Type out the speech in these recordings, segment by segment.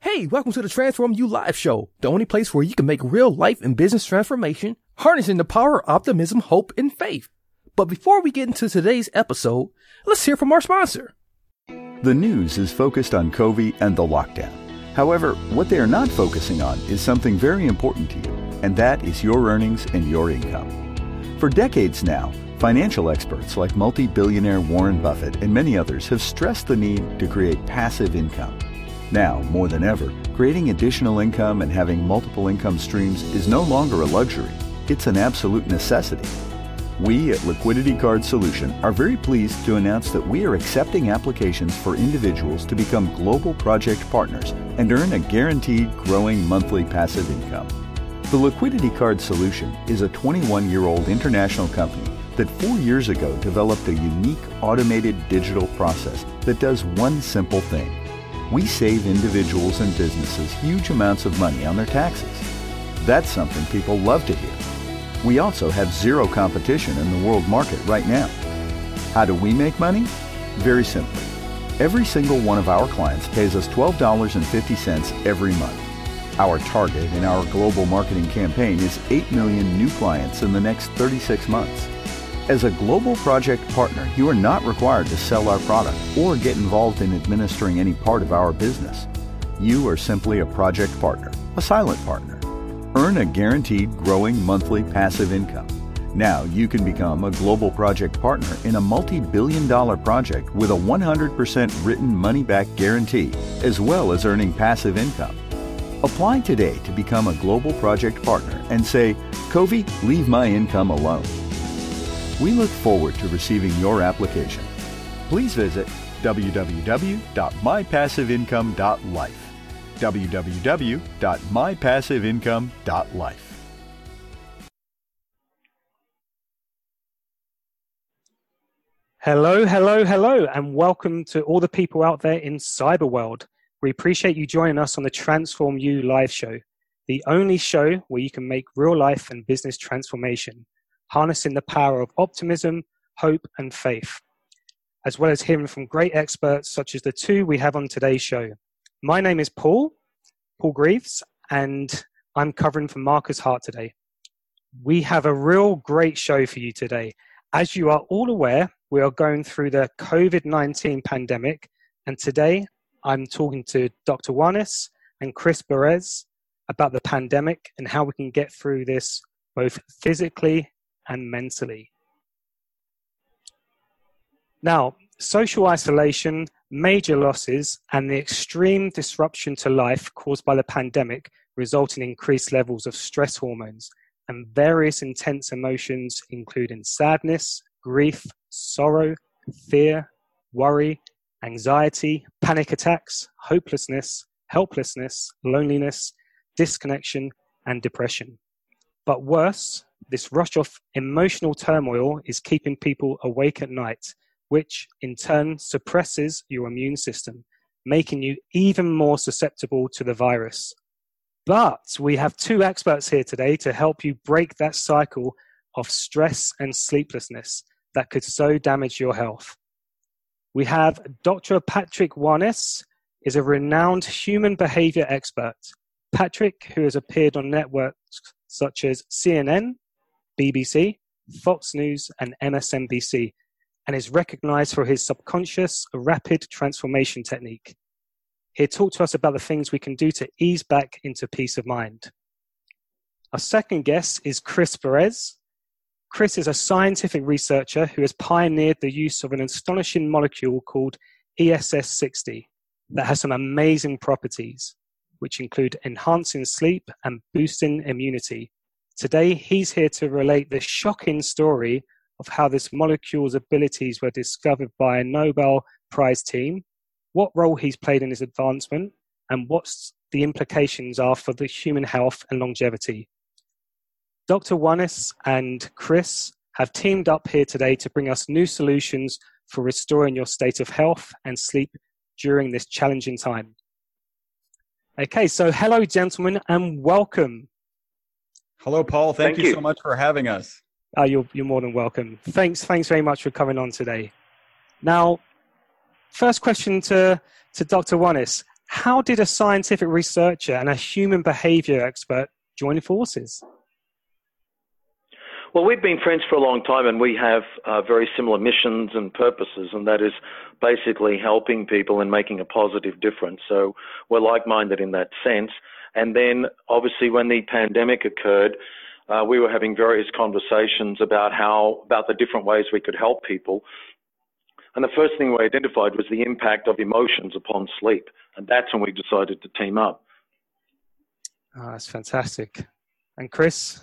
Hey, welcome to the Transform You Live Show, the only place where you can make real life and business transformation, harnessing the power of optimism, hope, and faith. But before we get into today's episode, let's hear from our sponsor. The news is focused on COVID and the lockdown. However, what they are not focusing on is something very important to you, and that is your earnings and your income. For decades now, financial experts like multi billionaire Warren Buffett and many others have stressed the need to create passive income. Now, more than ever, creating additional income and having multiple income streams is no longer a luxury, it's an absolute necessity. We at Liquidity Card Solution are very pleased to announce that we are accepting applications for individuals to become global project partners and earn a guaranteed growing monthly passive income. The Liquidity Card Solution is a 21 year old international company that four years ago developed a unique automated digital process that does one simple thing. We save individuals and businesses huge amounts of money on their taxes. That's something people love to hear. We also have zero competition in the world market right now. How do we make money? Very simply. Every single one of our clients pays us $12.50 every month. Our target in our global marketing campaign is 8 million new clients in the next 36 months. As a global project partner, you are not required to sell our product or get involved in administering any part of our business. You are simply a project partner, a silent partner. Earn a guaranteed growing monthly passive income. Now you can become a global project partner in a multi billion dollar project with a 100% written money back guarantee, as well as earning passive income. Apply today to become a global project partner and say, Covey, leave my income alone. We look forward to receiving your application. Please visit www.mypassiveincome.life. www.mypassiveincome.life. Hello, hello, hello, and welcome to all the people out there in cyber world. We appreciate you joining us on the Transform You live show, the only show where you can make real life and business transformation, harnessing the power of optimism, hope, and faith, as well as hearing from great experts such as the two we have on today's show. My name is Paul, Paul Greaves, and I'm covering for Marcus Hart today. We have a real great show for you today. As you are all aware, we are going through the COVID 19 pandemic, and today I'm talking to Dr. Wanis and Chris Burres about the pandemic and how we can get through this both physically and mentally. Now, social isolation, major losses, and the extreme disruption to life caused by the pandemic result in increased levels of stress hormones and various intense emotions, including sadness, grief, sorrow, fear, worry, anxiety, panic attacks, hopelessness, helplessness, loneliness, disconnection, and depression. But worse, this rush of emotional turmoil is keeping people awake at night, which in turn suppresses your immune system, making you even more susceptible to the virus. But we have two experts here today to help you break that cycle of stress and sleeplessness that could so damage your health. We have Dr. Patrick Wanis, is a renowned human behavior expert. Patrick, who has appeared on networks such as CNN, BBC, Fox News, and MSNBC, and is recognized for his subconscious rapid transformation technique. He'll talk to us about the things we can do to ease back into peace of mind. Our second guest is Chris Burres. Chris is a scientific researcher who has pioneered the use of an astonishing molecule called ESS60 that has some amazing properties, which include enhancing sleep and boosting immunity. Today, he's here to relate the shocking story of how this molecule's abilities were discovered by a Nobel Prize team, what role he's played in his advancement, and what the implications are for the human health and longevity. Dr. Wanis and Chris have teamed up here today to bring us new solutions for restoring your state of health and sleep during this challenging time. Okay, so hello, gentlemen, and welcome. Hello, Paul. Thank, Thank you, you, so much for having us. Uh, you're, you're more than welcome. Thanks, thanks very much for coming on today. Now, first question to, to Dr. Wanis. How did a scientific researcher and a human behavior expert join forces? Well, we've been friends for a long time and we have uh, very similar missions and purposes, and that is basically helping people and making a positive difference. So we're like minded in that sense. And then, obviously, when the pandemic occurred, uh, we were having various conversations about how, about the different ways we could help people. And the first thing we identified was the impact of emotions upon sleep. And that's when we decided to team up. Oh, that's fantastic. And Chris?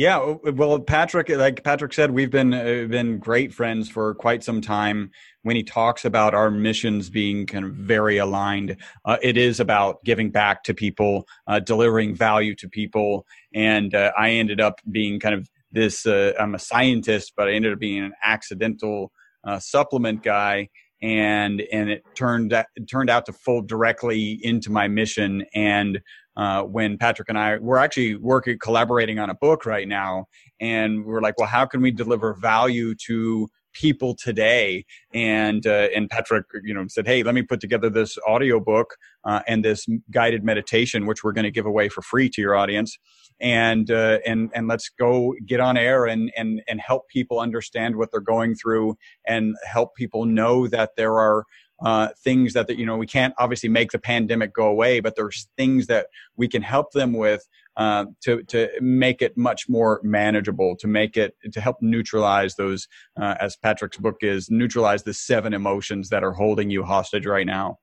Yeah, well, Patrick, like Patrick said, we've been uh, been great friends for quite some time. When he talks about our missions being kind of very aligned, uh, it is about giving back to people, uh, delivering value to people, and uh, I ended up being kind of this. Uh, I'm a scientist, but I ended up being an accidental uh, supplement guy, and and it turned it turned out to fold directly into my mission and uh, when Patrick and I we're actually working collaborating on a book right now, and we're like, well, how can we deliver value to people today? And uh, and patrick you know said hey let me put together this audio book uh, and this guided meditation which we're going to give away for free to your audience. And uh, and and let's go get on air and and and help people understand what they're going through and help people know that there are uh, things that, that you know we can't obviously make the pandemic go away, but there's things that we can help them with uh, to to make it much more manageable, to make it to help neutralize those, uh, as Patrick's book is, neutralize the seven emotions that are holding you hostage right now.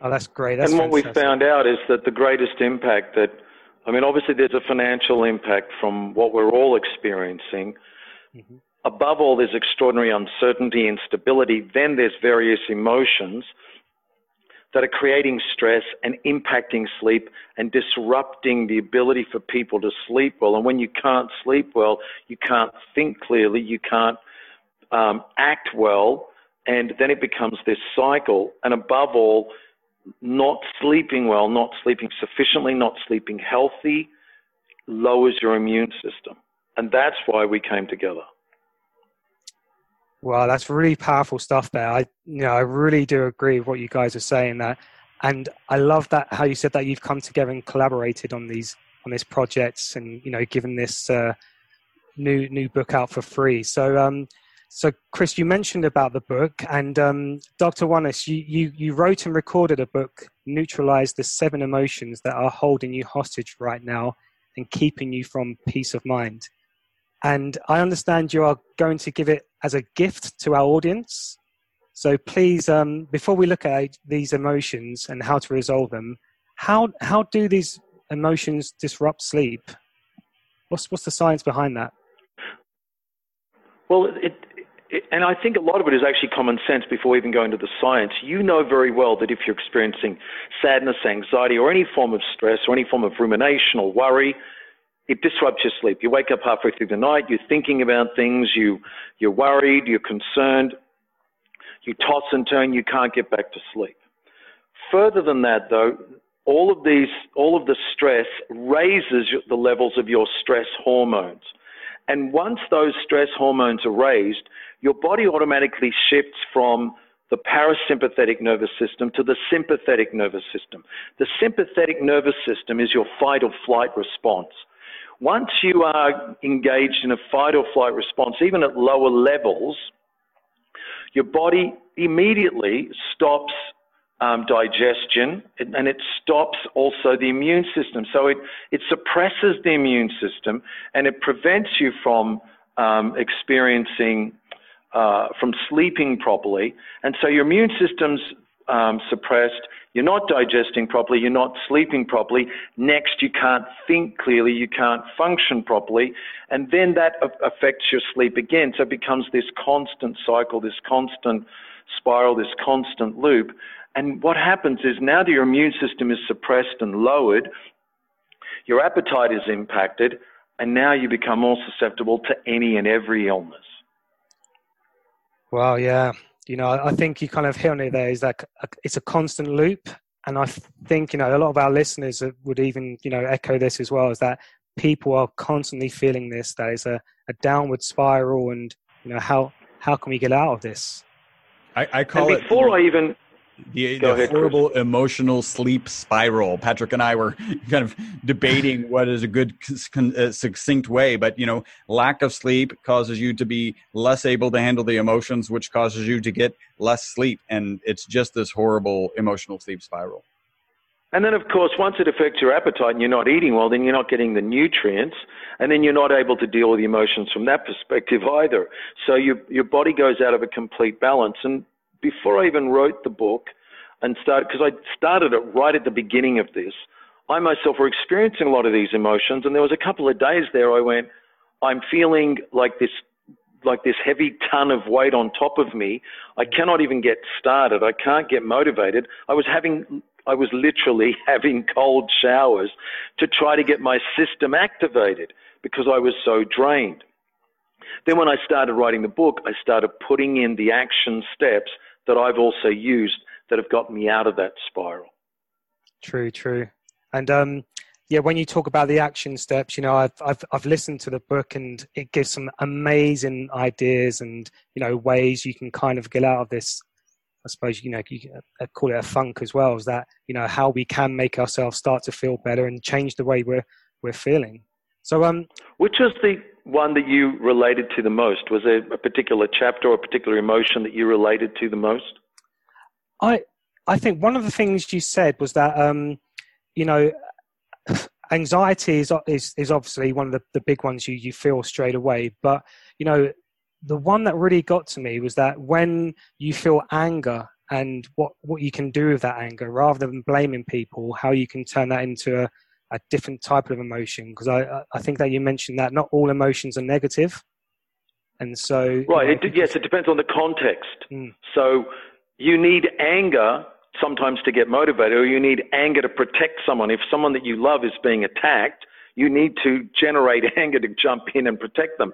Oh, that's great. That's and what fantastic. we found out is that the greatest impact that, I mean, obviously there's a financial impact from what we're all experiencing. Mm-hmm above all, there's extraordinary uncertainty, and instability. Then there's various emotions that are creating stress and impacting sleep and disrupting the ability for people to sleep well. And when you can't sleep well, you can't think clearly, you can't um, act well, and then it becomes this cycle. And above all, not sleeping well, not sleeping sufficiently, not sleeping healthy lowers your immune system. And that's why we came together. Wow, that's really powerful stuff there. I you know, I really do agree with what you guys are saying there. And I love that how you said that you've come together and collaborated on these on these projects and you know given this uh, new new book out for free. So um so Chris, you mentioned about the book and um, Dr. Wanis, you, you you wrote and recorded a book, Neutralize the Seven Emotions that are holding you hostage right now and keeping you from peace of mind. And I understand you are going to give it as a gift to our audience. So please, um, before we look at these emotions and how to resolve them, how, how do these emotions disrupt sleep? What's, what's the science behind that? Well, it, it, and I think a lot of it is actually common sense before even going to the science. You know very well that if you're experiencing sadness, anxiety, or any form of stress, or any form of rumination or worry, it disrupts your sleep. You wake up halfway through the night, you're thinking about things, you, you're worried, you're concerned, you toss and turn, you can't get back to sleep. Further than that, though, all of these, all of the stress raises the levels of your stress hormones. And once those stress hormones are raised, your body automatically shifts from the parasympathetic nervous system to the sympathetic nervous system. The sympathetic nervous system is your fight or flight response. Once you are engaged in a fight or flight response, even at lower levels, your body immediately stops um, digestion and it stops also the immune system. So it, it suppresses the immune system and it prevents you from um, experiencing, uh, from sleeping properly. And so your immune system's um, suppressed, you're not digesting properly, you're not sleeping properly. Next, you can't think clearly, you can't function properly, and then that affects your sleep again. So it becomes this constant cycle, this constant spiral, this constant loop. And what happens is now that your immune system is suppressed and lowered, your appetite is impacted, and now you become more susceptible to any and every illness. Well, yeah. You know, I think you kind of hit on it there is that it's a constant loop. And I think, you know, a lot of our listeners would even, you know, echo this as well is that people are constantly feeling this, that is a, a downward spiral. And, you know, how, how can we get out of this? I, I call and before it. I even the, the ahead, horrible Chris. emotional sleep spiral. Patrick and I were kind of debating what is a good uh, succinct way, but you know, lack of sleep causes you to be less able to handle the emotions, which causes you to get less sleep, and it's just this horrible emotional sleep spiral. And then, of course, once it affects your appetite and you're not eating well, then you're not getting the nutrients, and then you're not able to deal with the emotions from that perspective either. So your your body goes out of a complete balance. And before I even wrote the book and started, because I started it right at the beginning of this, I myself were experiencing a lot of these emotions. And there was a couple of days there I went, I'm feeling like this like this heavy ton of weight on top of me. I cannot even get started. I can't get motivated. I was having I was literally having cold showers to try to get my system activated because I was so drained. Then when I started writing the book, I started putting in the action steps that I've also used that have got me out of that spiral. True, true. And um, yeah, when you talk about the action steps, you know, I've, I've I've listened to the book and it gives some amazing ideas and you know ways you can kind of get out of this. I suppose you know you call it a funk as well. Is that you know how we can make ourselves start to feel better and change the way we're we're feeling. So um, which is the one that you related to the most? Was there a particular chapter or a particular emotion that you related to the most? I I think one of the things you said was that um, you know anxiety is, is is obviously one of the, the big ones you you feel straight away, but you know the one that really got to me was that when you feel anger and what what you can do with that anger rather than blaming people, how you can turn that into a a different type of emotion because I I think that you mentioned that not all emotions are negative, and so right. You know, it, yes, it depends on the context. Mm. So you need anger sometimes to get motivated, or you need anger to protect someone. If someone that you love is being attacked, you need to generate anger to jump in and protect them.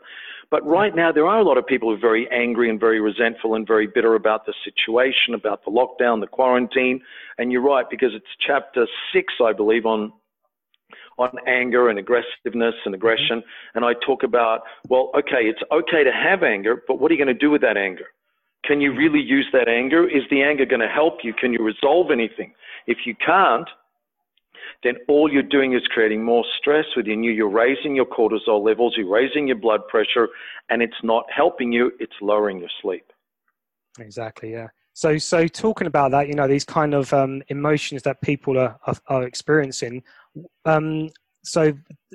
But right now, there are a lot of people who are very angry and very resentful and very bitter about the situation, about the lockdown, the quarantine. And you're right, because it's chapter six, I believe, on on anger and aggressiveness and aggression. And I talk about, well, okay, it's okay to have anger, but what are you going to do with that anger? Can you really use that anger? Is the anger going to help you? Can you resolve anything? If you can't, then all you're doing is creating more stress within you. You're raising your cortisol levels, you're raising your blood pressure, and it's not helping you, it's lowering your sleep. Exactly, yeah. So, so talking about that, you know, these kind of um, emotions that people are, are, are experiencing. Um, so,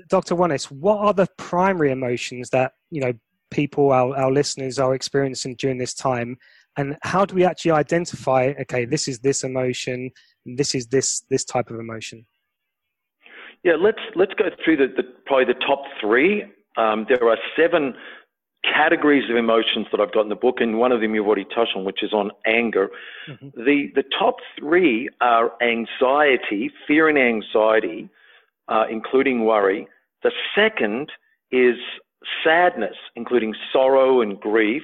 Dr. Wanis, what are the primary emotions that you know people, our, our listeners, are experiencing during this time, and how do we actually identify? Okay, this is this emotion, this is this this type of emotion. Yeah, let's let's go through the, the probably the top three. Um, there are seven categories of emotions that I've got in the book, and one of them you've already touched on, which is on anger. Mm-hmm. The the top three are anxiety, fear and anxiety, uh, including worry. The second is sadness, including sorrow and grief.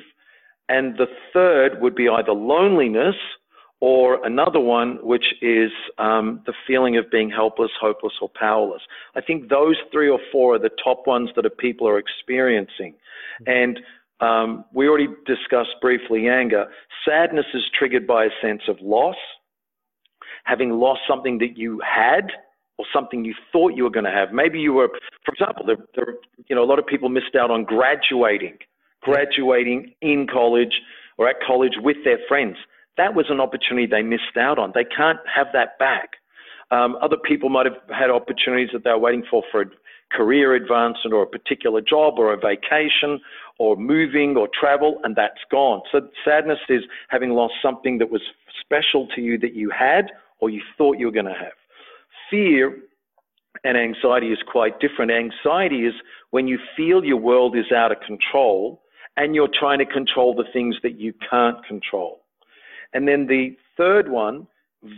And the third would be either loneliness or another one, which is um, the feeling of being helpless, hopeless, or powerless. I think those three or four are the top ones that people are experiencing. And um, we already discussed briefly anger. Sadness is triggered by a sense of loss, having lost something that you had or something you thought you were going to have. Maybe you were, for example, there, there, you know, a lot of people missed out on graduating, graduating in college or at college with their friends that was an opportunity they missed out on. They can't have that back. Um, other people might have had opportunities that they were waiting for for a career advancement or a particular job or a vacation or moving or travel, and that's gone. So sadness is having lost something that was special to you that you had or you thought you were going to have. Fear and anxiety is quite different. Anxiety is when you feel your world is out of control and you're trying to control the things that you can't control. And then the third one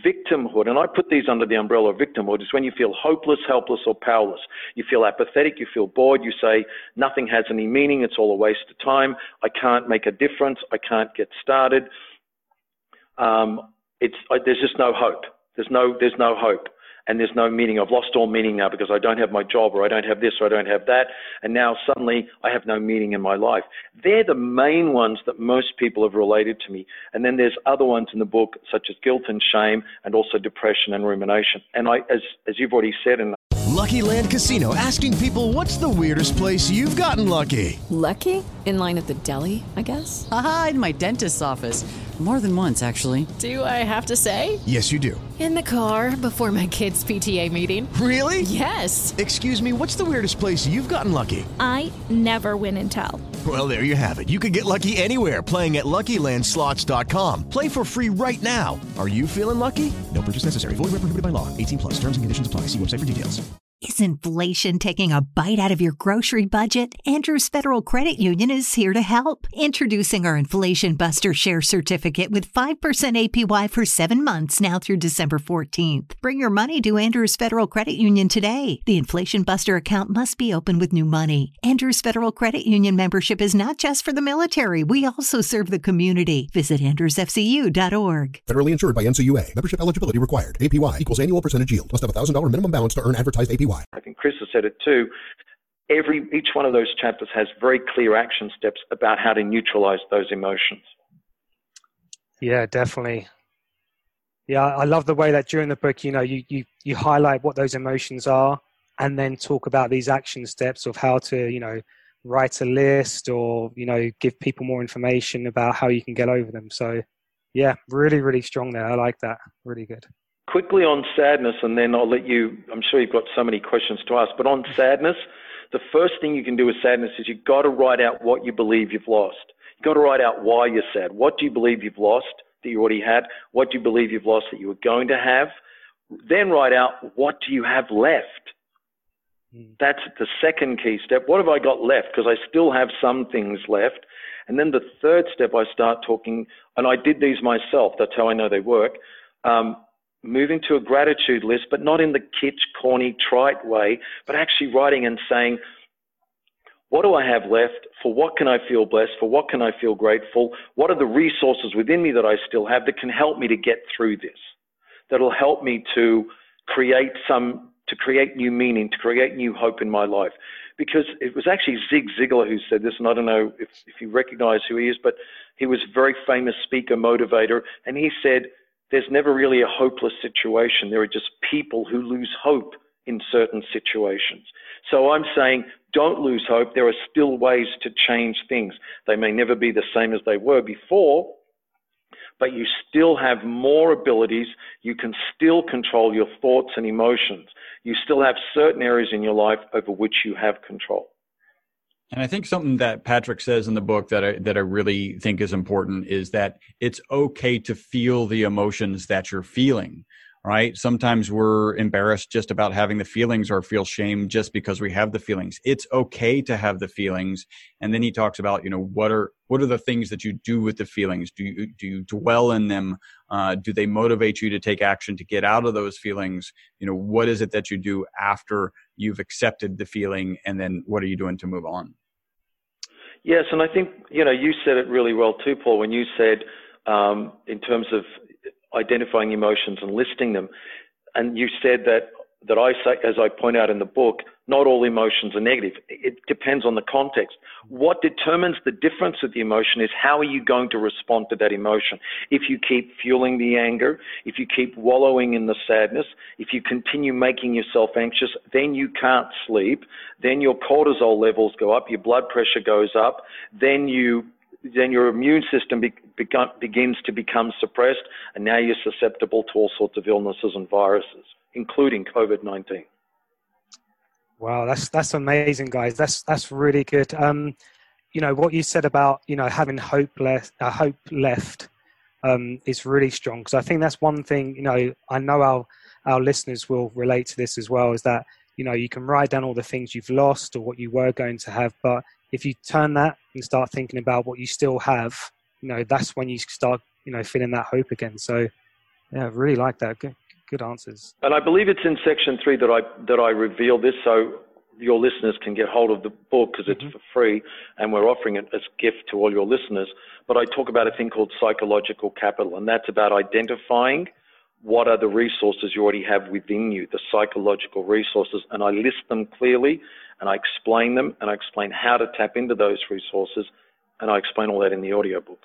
victimhood, and I put these under the umbrella of victimhood, is when you feel hopeless, helpless, or powerless. You feel apathetic, you feel bored, you say, nothing has any meaning, it's all a waste of time, I can't make a difference, I can't get started. Um, it's, there's just no hope. There's no, there's no hope and there's no meaning. I've lost all meaning now because I don't have my job or I don't have this or I don't have that. And now suddenly I have no meaning in my life. They're the main ones that most people have related to me. And then there's other ones in the book, such as guilt and shame and also depression and rumination. And I, as, as you've already said, and Lucky Land Casino asking people what's the weirdest place you've gotten lucky? Lucky? In line at the deli, I guess? Aha, in my dentist's office. More than once, actually. Do I have to say? Yes, you do. In the car before my kids' PTA meeting. Really? Yes. Excuse me, what's the weirdest place you've gotten lucky? I never win and tell. Well, there you have it. You can get lucky anywhere playing at LuckyLandSlots.com. Play for free right now. Are you feeling lucky? No purchase necessary. Void where prohibited by law. 18 plus. Terms and conditions apply. See website for details. Is inflation taking a bite out of your grocery budget? Andrews Federal Credit Union is here to help. Introducing our Inflation Buster Share Certificate with 5% APY for seven months now through December 14th. Bring your money to Andrews Federal Credit Union today. The Inflation Buster account must be open with new money. Andrews Federal Credit Union membership is not just for the military. We also serve the community. Visit andrewsfcu.org. Federally insured by NCUA. Membership eligibility required. APY equals annual percentage yield. Must have a $1,000 minimum balance to earn advertised APY. I think Chris has said it too. Every each one of those chapters has very clear action steps about how to neutralize those emotions. Yeah, definitely. Yeah, I love the way that during the book, you know, you, you, you highlight what those emotions are and then talk about these action steps of how to, you know, write a list or, you know, give people more information about how you can get over them. So, yeah, really, really strong there. I like that. Really good quickly on sadness, and then I'll let you. I'm sure you've got so many questions to ask, but on sadness, the first thing you can do with sadness is you've got to write out what you believe you've lost. You've got to write out why you're sad. What do you believe you've lost that you already had? What do you believe you've lost that you were going to have? Then write out what do you have left. Hmm. That's the second key step. What have I got left? Because I still have some things left. And then the third step, I start talking, and I did these myself. That's how I know they work. Um, moving to a gratitude list, but not in the kitsch, corny, trite way, but actually writing and saying, what do I have left? For what can I feel blessed? For what can I feel grateful? What are the resources within me that I still have that can help me to get through this? That'll help me to create some, to create new meaning, to create new hope in my life. Because it was actually Zig Ziglar who said this, and I don't know if, if you recognize who he is, but he was a very famous speaker, motivator, and he said, there's never really a hopeless situation. There are just people who lose hope in certain situations. So I'm saying don't lose hope. There are still ways to change things. They may never be the same as they were before, but you still have more abilities. You can still control your thoughts and emotions. You still have certain areas in your life over which you have control. And I think something that Patrick says in the book that I, that I really think is important is that it's okay to feel the emotions that you're feeling, right? Sometimes we're embarrassed just about having the feelings or feel shame just because we have the feelings. It's okay to have the feelings. And then he talks about, you know, what are, what are the things that you do with the feelings? Do you, do you dwell in them? Uh, do they motivate you to take action to get out of those feelings? You know, what is it that you do after you've accepted the feeling? And then what are you doing to move on? Yes, and I think you know you said it really well too, Paul, when you said um, in terms of identifying emotions and listing them, and you said that that I say, as I point out in the book, not all emotions are negative. It depends on the context. What determines the difference of the emotion is how are you going to respond to that emotion? If you keep fueling the anger, if you keep wallowing in the sadness, if you continue making yourself anxious, then you can't sleep. Then your cortisol levels go up, your blood pressure goes up, then you then your immune system be, begins to become suppressed, and now you're susceptible to all sorts of illnesses and viruses including COVID 19. Wow, that's that's amazing, guys. That's that's really good. Um, you know what you said about you know having hope left, uh, hope left, um, is really strong because I think that's one thing. You know, I know our our listeners will relate to this as well. Is that you know you can write down all the things you've lost or what you were going to have, but if you turn that and start thinking about what you still have, you know that's when you start you know feeling that hope again. So Yeah, I really like that. Good, good answers. And I believe it's in section three that I that I reveal this, so your listeners can get hold of the book because it's mm-hmm. for free, and we're offering it as a gift to all your listeners. But I talk about a thing called psychological capital, and that's about identifying what are the resources you already have within you, the psychological resources, and I list them clearly, and I explain them, and I explain how to tap into those resources, and I explain all that in the audiobook.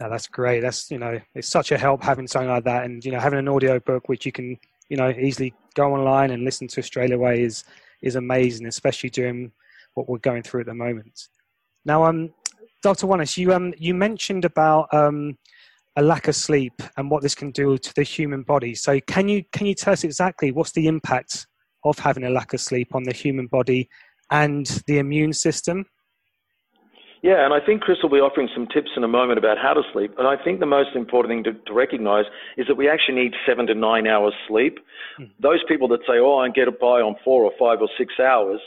No, that's great. That's you know, it's such a help having something like that, and you know, having an audio book which you can you know easily go online and listen to straight away is is amazing, especially during what we're going through at the moment. Now, um, Dr. Wallace, you um, you mentioned about um, a lack of sleep and what this can do to the human body. So, can you can you tell us exactly what's the impact of having a lack of sleep on the human body and the immune system? Yeah, and I think Chris will be offering some tips in a moment about how to sleep. But I think the most important thing to, to recognize is that we actually need seven to nine hours sleep. Mm. Those people that say, oh, I can get by on four or five or six hours,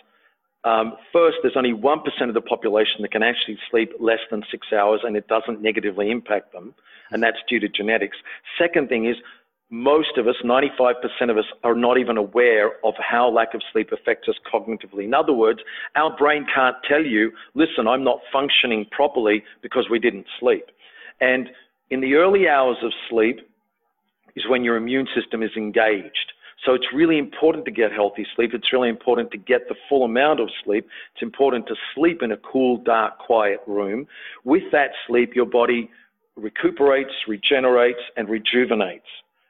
um, first, there's only 1% of the population that can actually sleep less than six hours and it doesn't negatively impact them, and that's due to genetics. Second thing is most of us, 95% of us, are not even aware of how lack of sleep affects us cognitively. In other words, our brain can't tell you, listen, I'm not functioning properly because we didn't sleep. And in the early hours of sleep is when your immune system is engaged. So it's really important to get healthy sleep. It's really important to get the full amount of sleep. It's important to sleep in a cool, dark, quiet room. With that sleep, your body recuperates, regenerates, and rejuvenates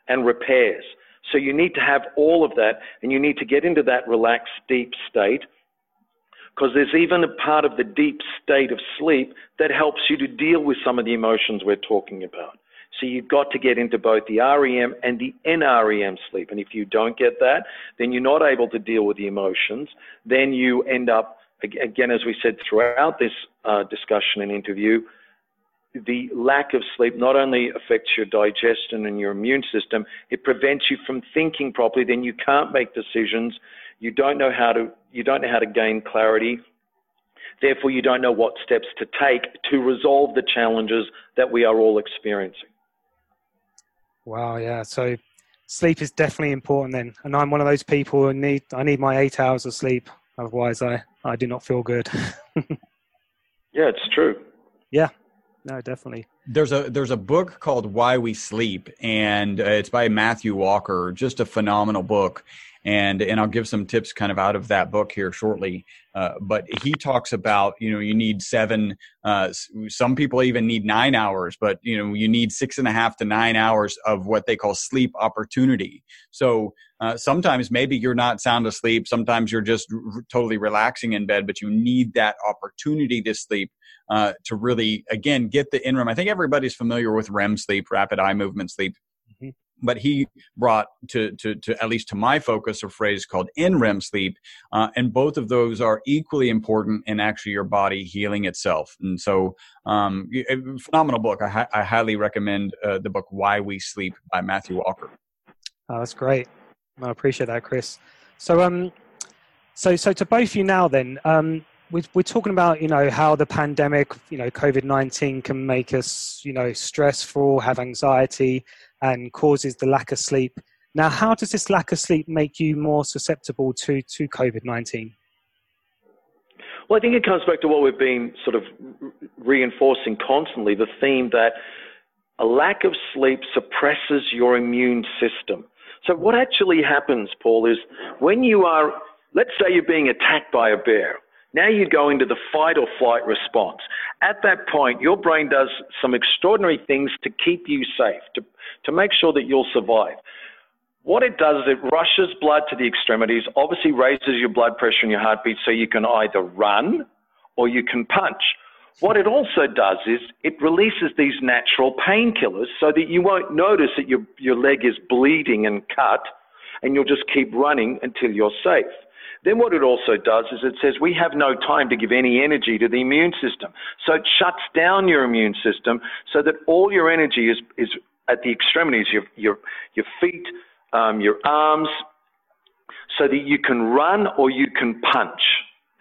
and repairs. So you need to have all of that and you need to get into that relaxed, deep state because there's even a part of the deep state of sleep that helps you to deal with some of the emotions we're talking about. So you've got to get into both the REM and the NREM sleep. And if you don't get that, then you're not able to deal with the emotions. Then you end up, again, as we said throughout this uh, discussion and interview, the lack of sleep not only affects your digestion and your immune system, it prevents you from thinking properly. Then you can't make decisions. You don't know how to, you don't know how to gain clarity. Therefore, you don't know what steps to take to resolve the challenges that we are all experiencing. Wow, yeah. So sleep is definitely important then. And I'm one of those people who need I need my eight hours of sleep. Otherwise I, I do not feel good. yeah, it's true. Yeah, no, definitely. There's a there's a book called Why We Sleep, and uh, it's by Matthew Walker. Just a phenomenal book, and and I'll give some tips kind of out of that book here shortly. Uh, but he talks about you know you need seven. Uh, some people even need nine hours, but you know you need six and a half to nine hours of what they call sleep opportunity. So uh, sometimes maybe you're not sound asleep. Sometimes you're just r- totally relaxing in bed, but you need that opportunity to sleep uh, to really, again, get the NREM. I think everybody's familiar with REM sleep, rapid eye movement sleep. But he brought to, to, to, at least to my focus a phrase called NREM sleep. Uh, and both of those are equally important in actually your body healing itself. And so, um, phenomenal book. I, I highly recommend uh, the book Why We Sleep by Matthew Walker. Oh, that's great. I appreciate that, Chris. So, um, so, so to both of you now, then, um, we're talking about you know how the pandemic you know covid-19 can make us you know stressful have anxiety and causes the lack of sleep. Now how does this lack of sleep make you more susceptible to to covid-19 well i think it comes back to what we've been sort of reinforcing constantly the theme that a lack of sleep suppresses your immune system. So what actually happens paul is when you are let's say you're being attacked by a bear now you go into the fight or flight response. At that point, your brain does some extraordinary things to keep you safe, to, to make sure that you'll survive. What it does is it rushes blood to the extremities, obviously raises your blood pressure and your heartbeat so you can either run or you can punch. What it also does is it releases these natural painkillers so that you won't notice that your, your leg is bleeding and cut and you'll just keep running until you're safe. Then what it also does is it says we have no time to give any energy to the immune system. So it shuts down your immune system so that all your energy is, is at the extremities, your, your, your feet, um, your arms, so that you can run or you can punch.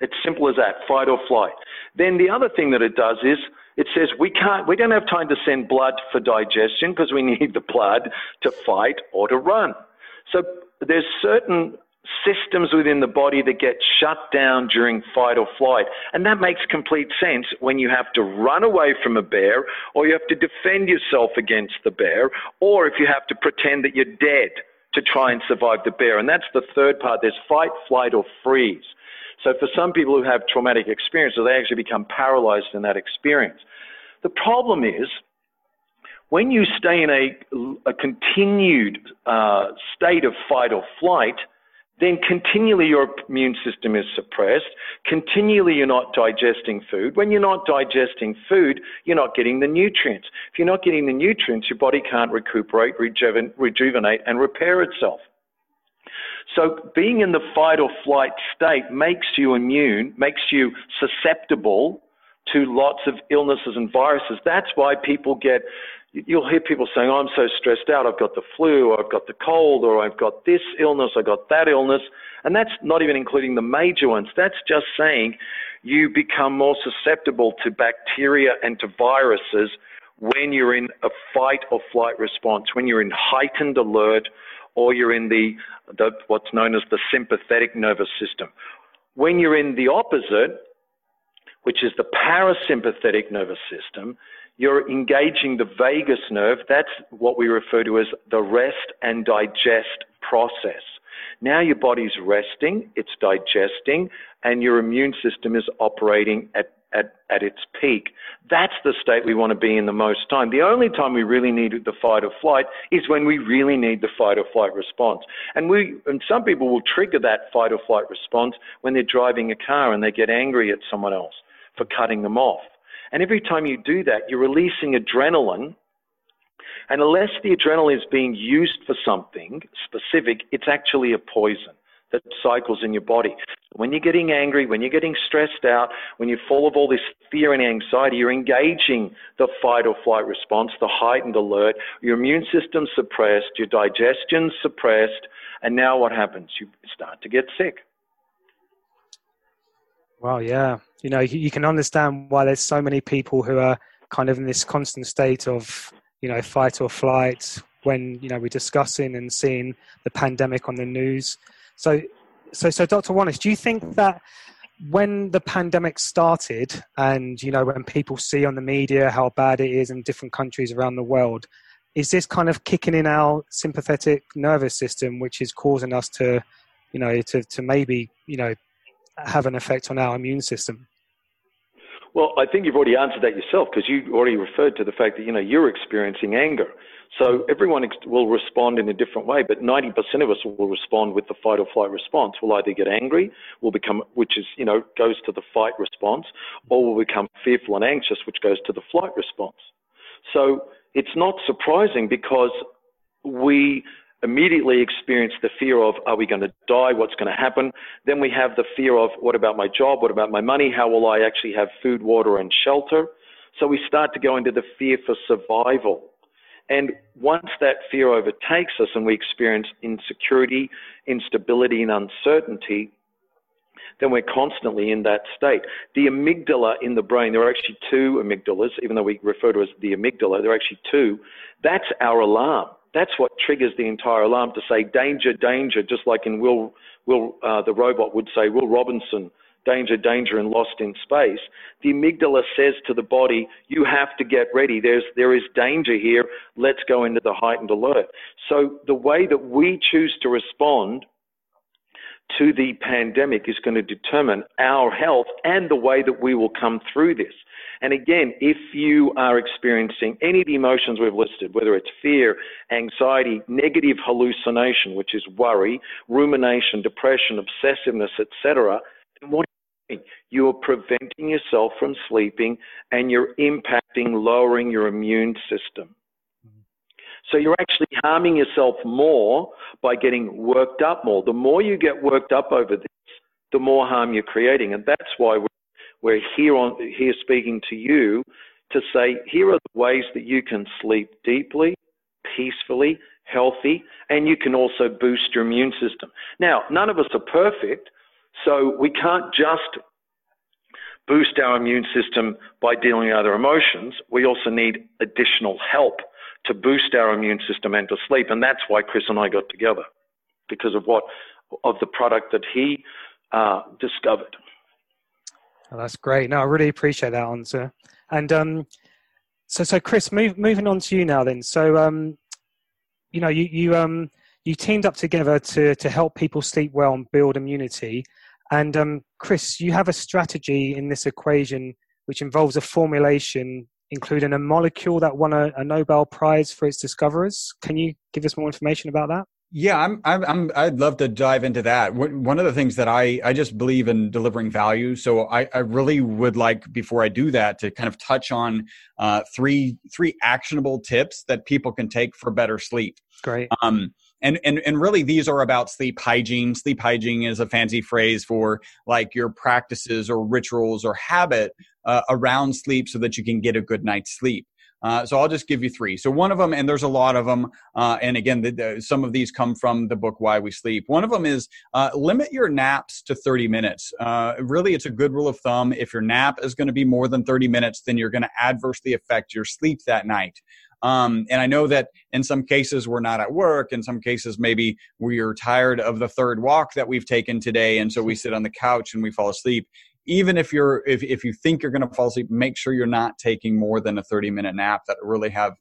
It's simple as that, fight or flight. Then the other thing that it does is It says we can't, we don't have time to send blood for digestion because we need the blood to fight or to run. So there's certain systems within the body that get shut down during fight or flight. And that makes complete sense when you have to run away from a bear or you have to defend yourself against the bear or if you have to pretend that you're dead to try and survive the bear. And that's the third part. There's fight, flight, or freeze. So for some people who have traumatic experiences, they actually become paralyzed in that experience. The problem is when you stay in a, a continued uh, state of fight or flight, then continually your immune system is suppressed. Continually you're not digesting food. When you're not digesting food, you're not getting the nutrients. If you're not getting the nutrients, your body can't recuperate, rejuvenate, and repair itself. So being in the fight or flight state makes you immune, makes you susceptible to lots of illnesses and viruses. That's why people get you'll hear people saying, oh, I'm so stressed out, I've got the flu, or I've got the cold, or I've got this illness, I've got that illness. And that's not even including the major ones. That's just saying you become more susceptible to bacteria and to viruses when you're in a fight or flight response, when you're in heightened alert, or you're in the, the what's known as the sympathetic nervous system. When you're in the opposite, which is the parasympathetic nervous system, you're engaging the vagus nerve. That's what we refer to as the rest and digest process. Now your body's resting, it's digesting, and your immune system is operating at, at, at its peak. That's the state we want to be in the most time. The only time we really need the fight or flight is when we really need the fight or flight response. And we, and some people will trigger that fight or flight response when they're driving a car and they get angry at someone else for cutting them off. And every time you do that, you're releasing adrenaline. And unless the adrenaline is being used for something specific, it's actually a poison that cycles in your body. When you're getting angry, when you're getting stressed out, when you're full of all this fear and anxiety, you're engaging the fight or flight response, the heightened alert, your immune system's suppressed, your digestion's suppressed, and now what happens? You start to get sick. Well, yeah. You know, you can understand why there's so many people who are kind of in this constant state of, you know, fight or flight when, you know, we're discussing and seeing the pandemic on the news. So, so, so Dr. Wanis, do you think that when the pandemic started and, you know, when people see on the media how bad it is in different countries around the world, is this kind of kicking in our sympathetic nervous system, which is causing us to, you know, to, to maybe, you know, have an effect on our immune system? Well, I think you've already answered that yourself because you already referred to the fact that you know you're experiencing anger. So everyone ex- will respond in a different way, but 90% of us will respond with the fight or flight response. We'll either get angry, will become, which is you know goes to the fight response, or we'll become fearful and anxious, which goes to the flight response. So it's not surprising because we immediately experience the fear of, are we going to die? What's going to happen? Then we have the fear of, what about my job? What about my money? How will I actually have food, water, and shelter? So we start to go into the fear for survival. And once that fear overtakes us and we experience insecurity, instability, and uncertainty, then we're constantly in that state. The amygdala in the brain, there are actually two amygdalas, even though we refer to it as the amygdala, there are actually two. That's our alarm. That's what triggers the entire alarm to say danger, danger, just like in Will, Will uh, the robot would say, Will Robinson, danger, danger, and lost in space. The amygdala says to the body, you have to get ready. There's, there is danger here. Let's go into the heightened alert. So the way that we choose to respond to the pandemic is going to determine our health and the way that we will come through this. And again, if you are experiencing any of the emotions we've listed, whether it's fear, anxiety, negative hallucination, which is worry, rumination, depression, obsessiveness, etc., then what are you doing? You're preventing yourself from sleeping and you're impacting lowering your immune system. So you're actually harming yourself more by getting worked up more. The more you get worked up over this, the more harm you're creating. And that's why we're here on here speaking to you to say here are the ways that you can sleep deeply, peacefully, healthy, and you can also boost your immune system. Now, none of us are perfect, so we can't just boost our immune system by dealing with other emotions, we also need additional help to boost our immune system and to sleep. And that's why Chris and I got together because of what of the product that he uh, discovered. Oh, that's great. No, I really appreciate that answer. And um, so, so Chris, move, moving on to you now. Then, so um, you know, you you um, you teamed up together to to help people sleep well and build immunity. And um, Chris, you have a strategy in this equation which involves a formulation including a molecule that won a, a Nobel Prize for its discoverers. Can you give us more information about that? Yeah, I'm, I'm, I'm, I'd love to dive into that. One of the things that I, I just believe in delivering value. So I, I really would like, before I do that, to kind of touch on uh, three, three actionable tips that people can take for better sleep. Great. Um, and, and and really these are about sleep hygiene sleep hygiene is a fancy phrase for like your practices or rituals or habit uh, around sleep so that you can get a good night's sleep uh, so I'll just give you three. So one of them, and there's a lot of them, uh, and again, the, the, some of these come from the book Why We Sleep. One of them is uh, limit your naps to 30 minutes. Uh, really, it's a good rule of thumb. If your nap is going to be more than 30 minutes, then you're going to adversely affect your sleep that night. Um, and I know that in some cases we're not at work. In some cases, maybe we're tired of the third walk that we've taken today. And so we sit on the couch and we fall asleep even if you're if, if you think you're going to fall asleep make sure you're not taking more than a 30 minute nap that really have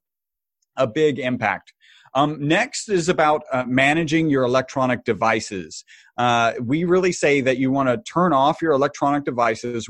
a big impact um, next is about uh, managing your electronic devices. Uh, we really say that you want to turn off your electronic devices.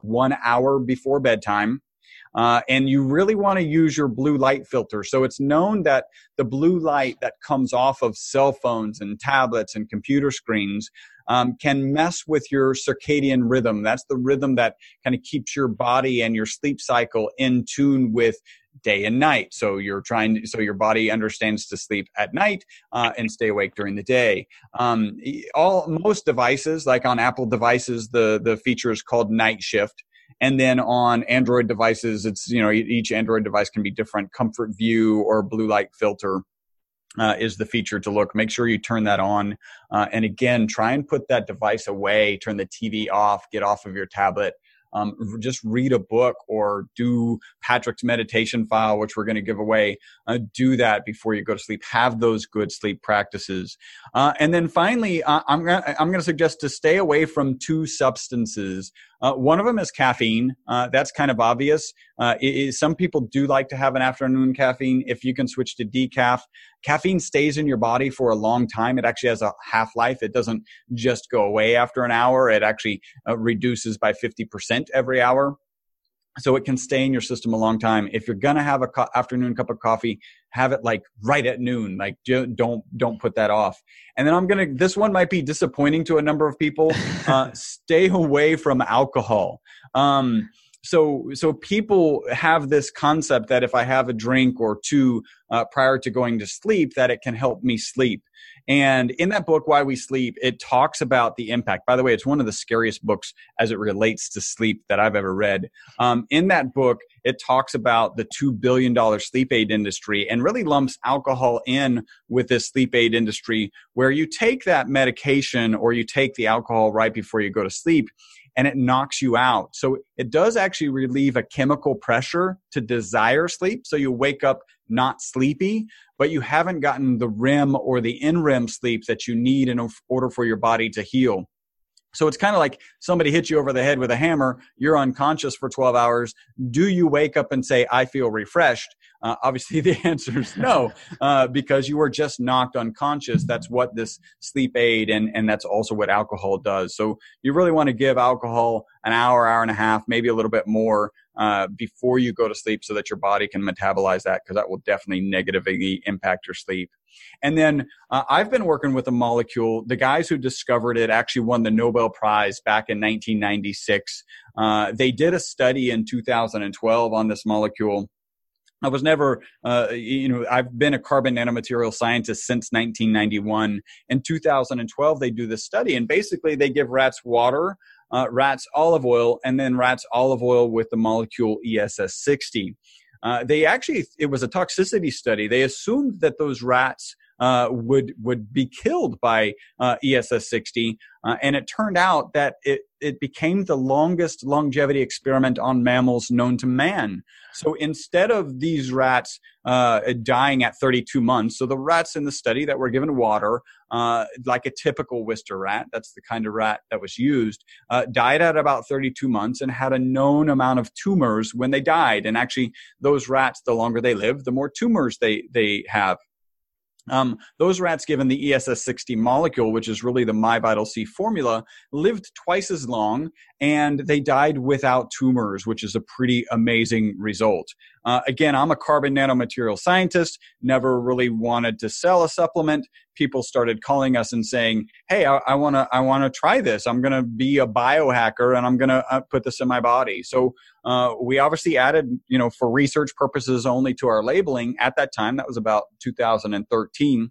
One hour before bedtime. Uh, and you really want to use your blue light filter. So it's known that the blue light that comes off of cell phones and tablets and computer screens um, can mess with your circadian rhythm. That's the rhythm that kind of keeps your body and your sleep cycle in tune with day and night. So you're trying, so your body understands to sleep at night uh, and stay awake during the day. Um, all most devices, like on Apple devices, the the feature is called night shift. And then on Android devices, it's you know each Android device can be different. Comfort View or Blue Light Filter uh, is the feature to look. Make sure you turn that on. Uh, and again, try and put that device away. Turn the TV off. Get off of your tablet um, just read a book or do Patrick's meditation file, which we're going to give away. Uh, do that before you go to sleep. Have those good sleep practices. Uh, and then finally, uh, I'm going I'm to suggest to stay away from two substances. Uh, one of them is caffeine. Uh, that's kind of obvious. Uh, some people do like to have an afternoon caffeine. If you can switch to decaf, caffeine stays in your body for a long time. It actually has a half life. It doesn't just go away after an hour. It actually uh, reduces by 50% every hour. So it can stay in your system a long time. If you're gonna have a co- afternoon cup of coffee, have it like right at noon. Like don't don't put that off. And then I'm gonna. This one might be disappointing to a number of people. Uh, stay away from alcohol. Um, so so people have this concept that if i have a drink or two uh, prior to going to sleep that it can help me sleep. And in that book why we sleep it talks about the impact. By the way it's one of the scariest books as it relates to sleep that i've ever read. Um, in that book it talks about the $2 billion sleep aid industry and really lumps alcohol in with this sleep aid industry where you take that medication or you take the alcohol right before you go to sleep and it knocks you out. So it does actually relieve a chemical pressure to desire sleep. So you wake up not sleepy, but you haven't gotten the REM or the NREM sleep that you need in order for your body to heal. So it's kind of like somebody hits you over the head with a hammer. You're unconscious for 12 hours. Do you wake up and say, I feel refreshed? Uh, obviously, the answer is no, uh, because you were just knocked unconscious. That's what this sleep aid and, and that's also what alcohol does. So you really want to give alcohol an hour, hour and a half, maybe a little bit more uh, before you go to sleep so that your body can metabolize that because that will definitely negatively impact your sleep. And then uh, I've been working with a molecule. The guys who discovered it actually won the Nobel Prize back in 1996. Uh, they did a study in 2012 on this molecule. I was never, uh, you know, I've been a carbon nanomaterial scientist since 1991. In 2012, they do this study, and basically they give rats water, uh, rats olive oil, and then rats olive oil with the molecule ESS60. Uh, they actually, it was a toxicity study. They assumed that those rats uh, would would be killed by uh, ESS 60, uh, and it turned out that it it became the longest longevity experiment on mammals known to man. So instead of these rats uh, dying at 32 months, so the rats in the study that were given water, uh, like a typical Wistar rat, that's the kind of rat that was used, uh, died at about 32 months and had a known amount of tumors when they died. And actually, those rats, the longer they live, the more tumors they they have. Um, those rats given the ESS60 molecule, which is really the MyVital-C formula, lived twice as long and they died without tumors, which is a pretty amazing result. Uh, again, I'm a carbon nanomaterial scientist, never really wanted to sell a supplement. People started calling us and saying, "Hey, I want to, I want to try this. I'm going to be a biohacker and I'm going to uh, put this in my body." So uh, we obviously added, you know, for research purposes only to our labeling at that time. That was about 2013.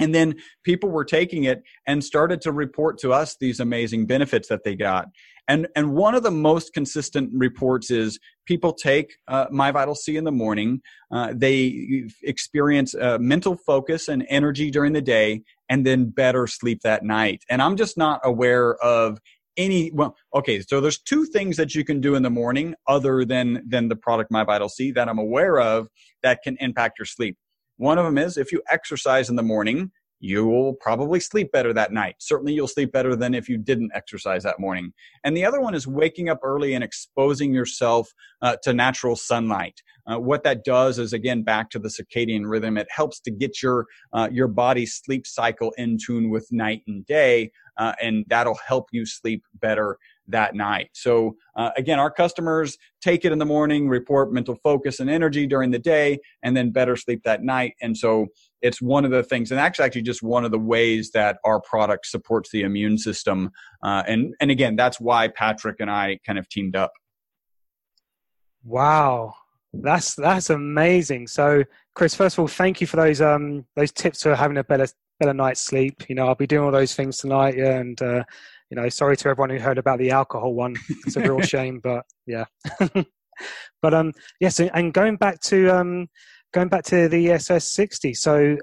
And then people were taking it and started to report to us these amazing benefits that they got. And, and one of the most consistent reports is people take uh, MyVital-C in the morning. Uh, they experience uh, mental focus and energy during the day and then better sleep that night. And I'm just not aware of any well okay so there's two things that you can do in the morning other than than the product MyVital-C that i'm aware of that can impact your sleep one of them is if you exercise in the morning you will probably sleep better that night. Certainly, you'll sleep better than if you didn't exercise that morning. And the other one is waking up early and exposing yourself uh, to natural sunlight. Uh, what that does is, again, back to the circadian rhythm. It helps to get your uh, your body's sleep cycle in tune with night and day, uh, and that'll help you sleep better that night. So uh, again, our customers take it in the morning, report mental focus and energy during the day, and then better sleep that night. And so it's one of the things, and actually, actually just one of the ways that our product supports the immune system. Uh, and and again, that's why Patrick and I kind of teamed up. Wow, that's that's amazing. So, Chris, first of all, thank you for those um those tips for having a better better night's sleep. You know, I'll be doing all those things tonight, yeah, and uh, you know, sorry to everyone who heard about the alcohol one. It's a real shame, but yeah. but um, yes, and going back to um, going back to the ESS60, So,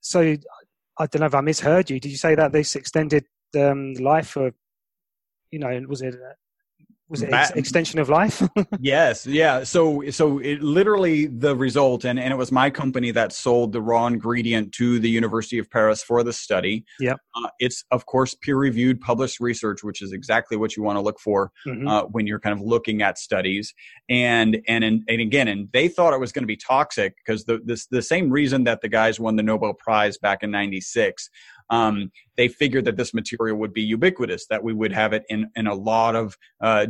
so I don't know if I misheard you. Did you say that this extended um, life of, you know, was it was it ex- extension of life? Yes yeah so so it literally the result and, and it was my company that sold the raw ingredient to the university of paris for the study. Yeah uh, it's of course peer reviewed published research which is exactly what you want to look for mm-hmm. uh, when you're kind of looking at studies. And and and, and again and they thought it was going to be toxic because the this the same reason that the guys won the nobel prize back in 96 um, they figured that this material would be ubiquitous, that we would have it in, in a lot of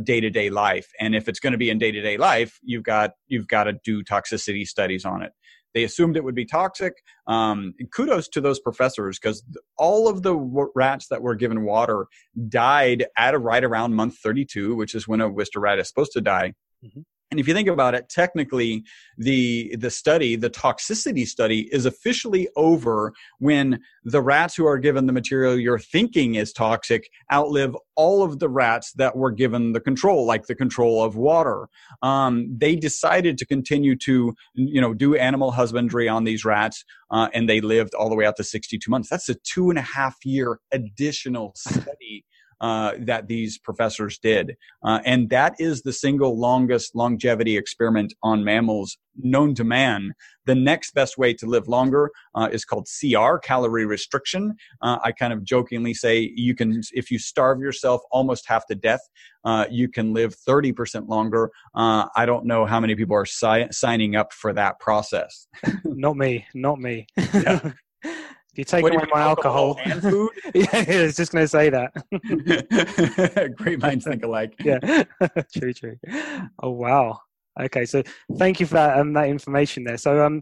day to day life. And if it's going to be in day to day life, you've got you've got to do toxicity studies on it. They assumed it would be toxic. Um, kudos to those professors because all of the rats that were given water died at a right around month 32, which is when a Wistar rat is supposed to die. Mm-hmm. And if you think about it, technically, the the study, the toxicity study, is officially over when the rats who are given the material you're thinking is toxic outlive all of the rats that were given the control, like the control of water. Um, they decided to continue to, you know, do animal husbandry on these rats, uh, and they lived all the way out to 62 months. That's a two and a half year additional study uh, that these professors did. Uh, and that is the single longest longevity experiment on mammals known to man. The next best way to live longer uh, is called CR, calorie restriction. Uh, I kind of jokingly say you can, if you starve yourself almost half to death, uh, you can live 30% longer. Uh, I don't know how many people are si- signing up for that process. not me, not me. Yeah. You take away my alcohol, alcohol and food, yeah, I was just going to say that. Great minds think alike. Yeah, true, true. Oh wow. Okay, so thank you for that um, that information there. So um,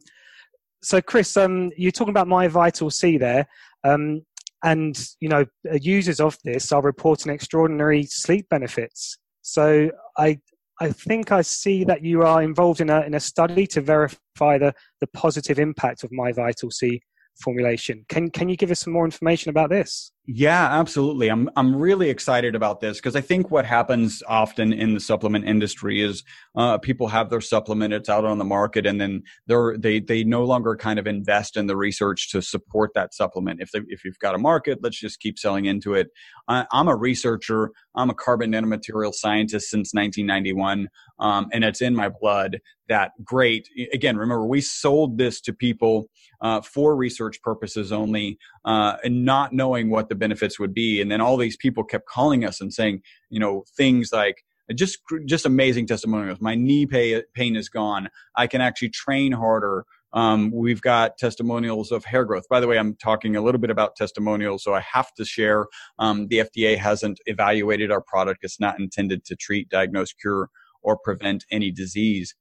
so Chris, um, you're talking about my Vital C there, um, and you know uh, users of this are reporting extraordinary sleep benefits. So I I think I see that you are involved in a in a study to verify the the positive impact of my Vital C formulation. Can can you give us some more information about this? Yeah, absolutely. I'm I'm really excited about this because I think what happens often in the supplement industry is uh, people have their supplement, it's out on the market, and then they're they they no longer kind of invest in the research to support that supplement. If they, if you've got a market, let's just keep selling into it. I, am a researcher. I'm a carbon nanomaterial scientist since 1991, um, and it's in my blood that great. Again, remember we sold this to people uh, for research purposes only, uh, and not knowing what the benefits would be. And then all these people kept calling us and saying, you know, things like, just just amazing testimonials. My knee pay, pain is gone. I can actually train harder. Um, we've got testimonials of hair growth. By the way, I'm talking a little bit about testimonials, so I have to share. Um, the FDA hasn't evaluated our product. It's not intended to treat, diagnose, cure, or prevent any disease.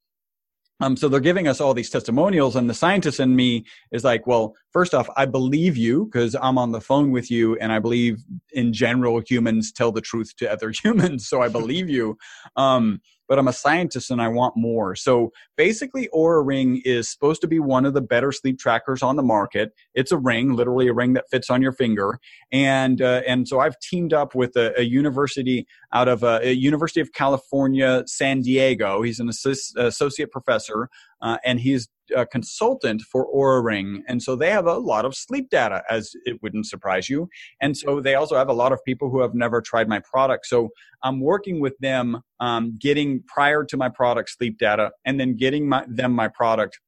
Um, so they're giving us all these testimonials, and the scientist in me is like, well, first off, I believe you because I'm on the phone with you, and I believe in general humans tell the truth to other humans, so I believe you. Um, but I'm a scientist and I want more. So basically, Oura Ring is supposed to be one of the better sleep trackers on the market. It's a ring, literally a ring that fits on your finger. And uh, and so I've teamed up with a, a university out of uh, a University of California, San Diego. He's an associate professor, uh, and he's a consultant for Oura Ring. And so they have a lot of sleep data, as it wouldn't surprise you. And so they also have a lot of people who have never tried my product. So I'm working with them, um, getting prior to my product sleep data and then getting my, them my product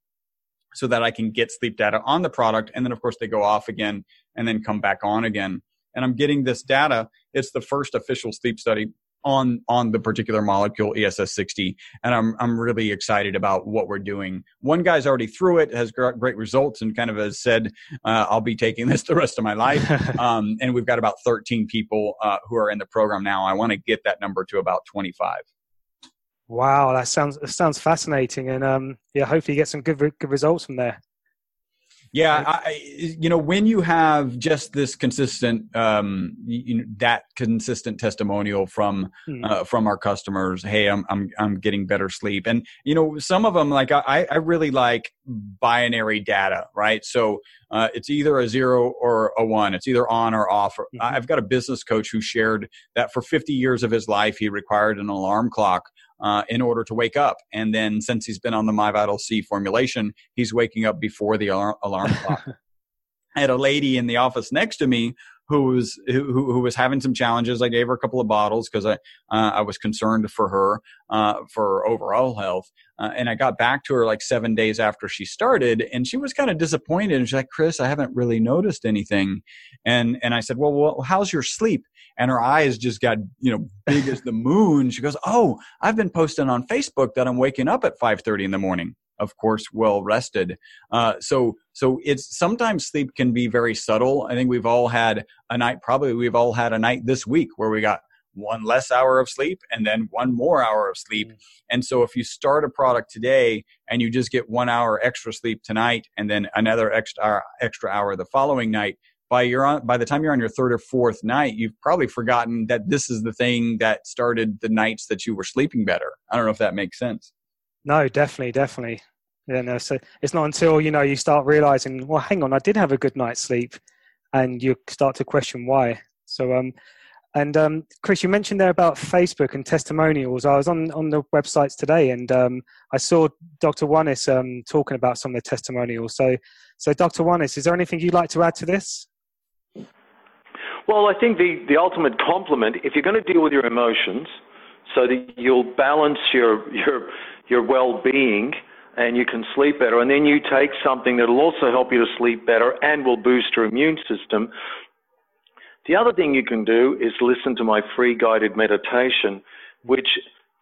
so that I can get sleep data on the product. And then, of course, they go off again and then come back on again. And I'm getting this data. It's the first official sleep study on on the particular molecule ESS60 and I'm I'm really excited about what we're doing. One guy's already through it has great results and kind of has said uh, I'll be taking this the rest of my life. um, and we've got about 13 people uh, who are in the program now. I want to get that number to about 25. Wow, that sounds that sounds fascinating, and um, yeah, hopefully you get some good good results from there. Yeah, I, you know, when you have just this consistent, um, you know, that consistent testimonial from mm. uh, from our customers, hey, I'm I'm I'm getting better sleep, and you know, some of them like I I really like binary data, right? So uh, it's either a zero or a one. It's either on or off. Mm-hmm. I've got a business coach who shared that for 50 years of his life, he required an alarm clock uh, in order to wake up. And then since he's been on the MyVital C formulation, he's waking up before the alarm, alarm clock. I had a lady in the office next to me who was who, who was having some challenges. I gave her a couple of bottles because I uh, I was concerned for her uh, for overall health. Uh, and I got back to her like seven days after she started, and she was kind of disappointed. And she's like, "Chris, I haven't really noticed anything." And and I said, "Well, well how's your sleep?" And her eyes just got you know big as the moon. She goes, "Oh, I've been posting on Facebook that I'm waking up at 5:30 in the morning." Of course, well rested. Uh, so, so it's sometimes sleep can be very subtle. I think we've all had a night, probably we've all had a night this week where we got one less hour of sleep and then one more hour of sleep. Mm-hmm. And so if you start a product today and you just get one hour extra sleep tonight and then another extra extra hour the following night, by your on, by the time you're on your third or fourth night, you've probably forgotten that this is the thing that started the nights that you were sleeping better. I don't know if that makes sense. No, definitely, definitely. Yeah, no. So it's not until you know you start realizing, well, hang on, I did have a good night's sleep, and you start to question why. So, um, and um, Chris, you mentioned there about Facebook and testimonials. I was on on the websites today, and um, I saw Dr. Wanis um, talking about some of the testimonials. So, so Dr. Wanis, is there anything you'd like to add to this? Well, I think the, the ultimate compliment, if you're going to deal with your emotions so that you'll balance your, your, your well being and you can sleep better, and then you take something that will also help you to sleep better and will boost your immune system. The other thing you can do is listen to my free guided meditation, which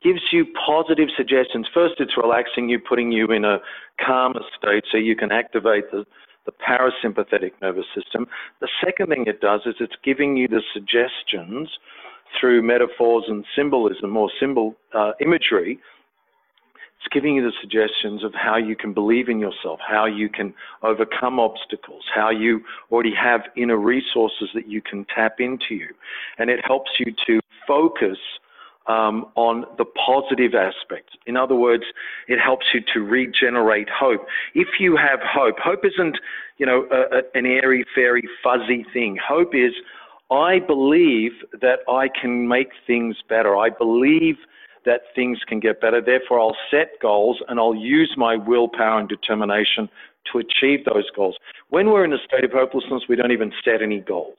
gives you positive suggestions. First, it's relaxing you, putting you in a calmer state so you can activate the, the parasympathetic nervous system. The second thing it does is it's giving you the suggestions through metaphors and symbolism or symbol uh, imagery. It's giving you the suggestions of how you can believe in yourself, how you can overcome obstacles, how you already have inner resources that you can tap into you. And it helps you to focus um, on the positive aspects. In other words, it helps you to regenerate hope. If you have hope, hope isn't, you know, a, a, an airy, fairy, fuzzy thing. Hope is, I believe that I can make things better. I believe that things can get better. Therefore, I'll set goals and I'll use my willpower and determination to achieve those goals. When we're in a state of hopelessness, we don't even set any goals.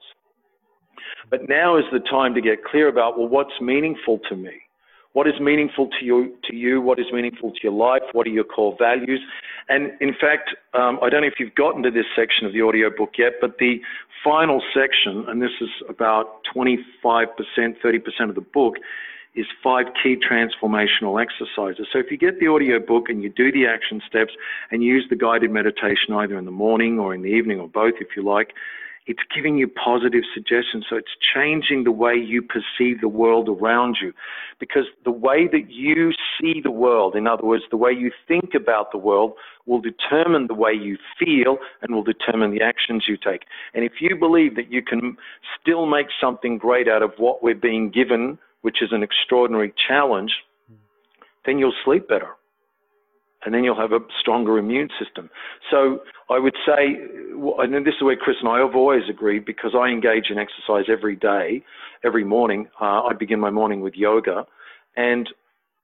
But now is the time to get clear about, well, what's meaningful to me? What is meaningful to you, to you? What is meaningful to your life? What are your core values? And in fact, um, I don't know if you've gotten to this section of the audiobook yet, but the final section, and this is about 25%, 30% of the book, is five key transformational exercises. So if you get the audio book and you do the action steps and use the guided meditation either in the morning or in the evening or both if you like, it's giving you positive suggestions. So it's changing the way you perceive the world around you. Because the way that you see the world, in other words, the way you think about the world, will determine the way you feel and will determine the actions you take. And if you believe that you can still make something great out of what we're being given, which is an extraordinary challenge, then you'll sleep better and then you'll have a stronger immune system. So I would say, and this is where Chris and I have always agreed because I engage in exercise every day, every morning. Uh, I begin my morning with yoga, and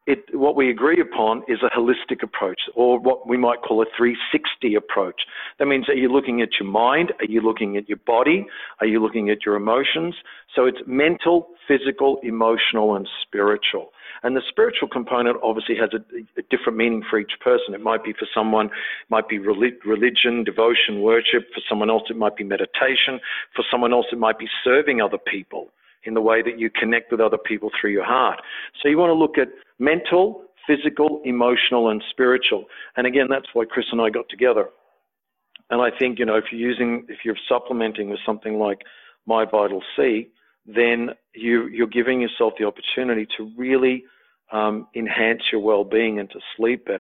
it, what we agree upon is a holistic approach, or what we might call a 360 approach. That means, are you looking at your mind? Are you looking at your body? Are you looking at your emotions? So it's mental, physical, emotional, and spiritual. And the spiritual component obviously has a, a different meaning for each person. It might be for someone, it might be religion, devotion, worship. For someone else, it might be meditation. For someone else, it might be serving other people in the way that you connect with other people through your heart. So you want to look at mental, physical, emotional, and spiritual. And again, that's why Chris and I got together. And I think, you know, if you're using, if you're supplementing with something like My Vital C, then you, you're giving yourself the opportunity to really um, enhance your well-being and to sleep better.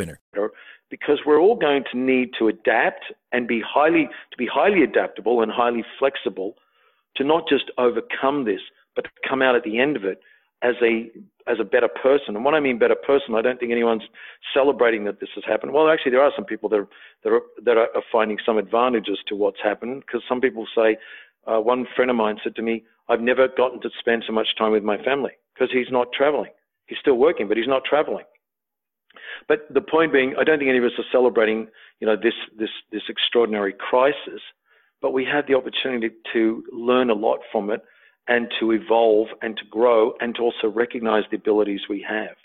Because we're all going to need to adapt and be highly to be highly adaptable and highly flexible to not just overcome this, but to come out at the end of it as a as a better person. And when I mean better person, I don't think anyone's celebrating that this has happened. Well, actually, there are some people that are that are, that are finding some advantages to what's happened because some people say. Uh, one friend of mine said to me, "I've never gotten to spend so much time with my family because he's not traveling." He's still working, but he's not traveling. But the point being, I don't think any of us are celebrating, you know, this this this extraordinary crisis, but we had the opportunity to learn a lot from it and to evolve and to grow and to also recognize the abilities we have.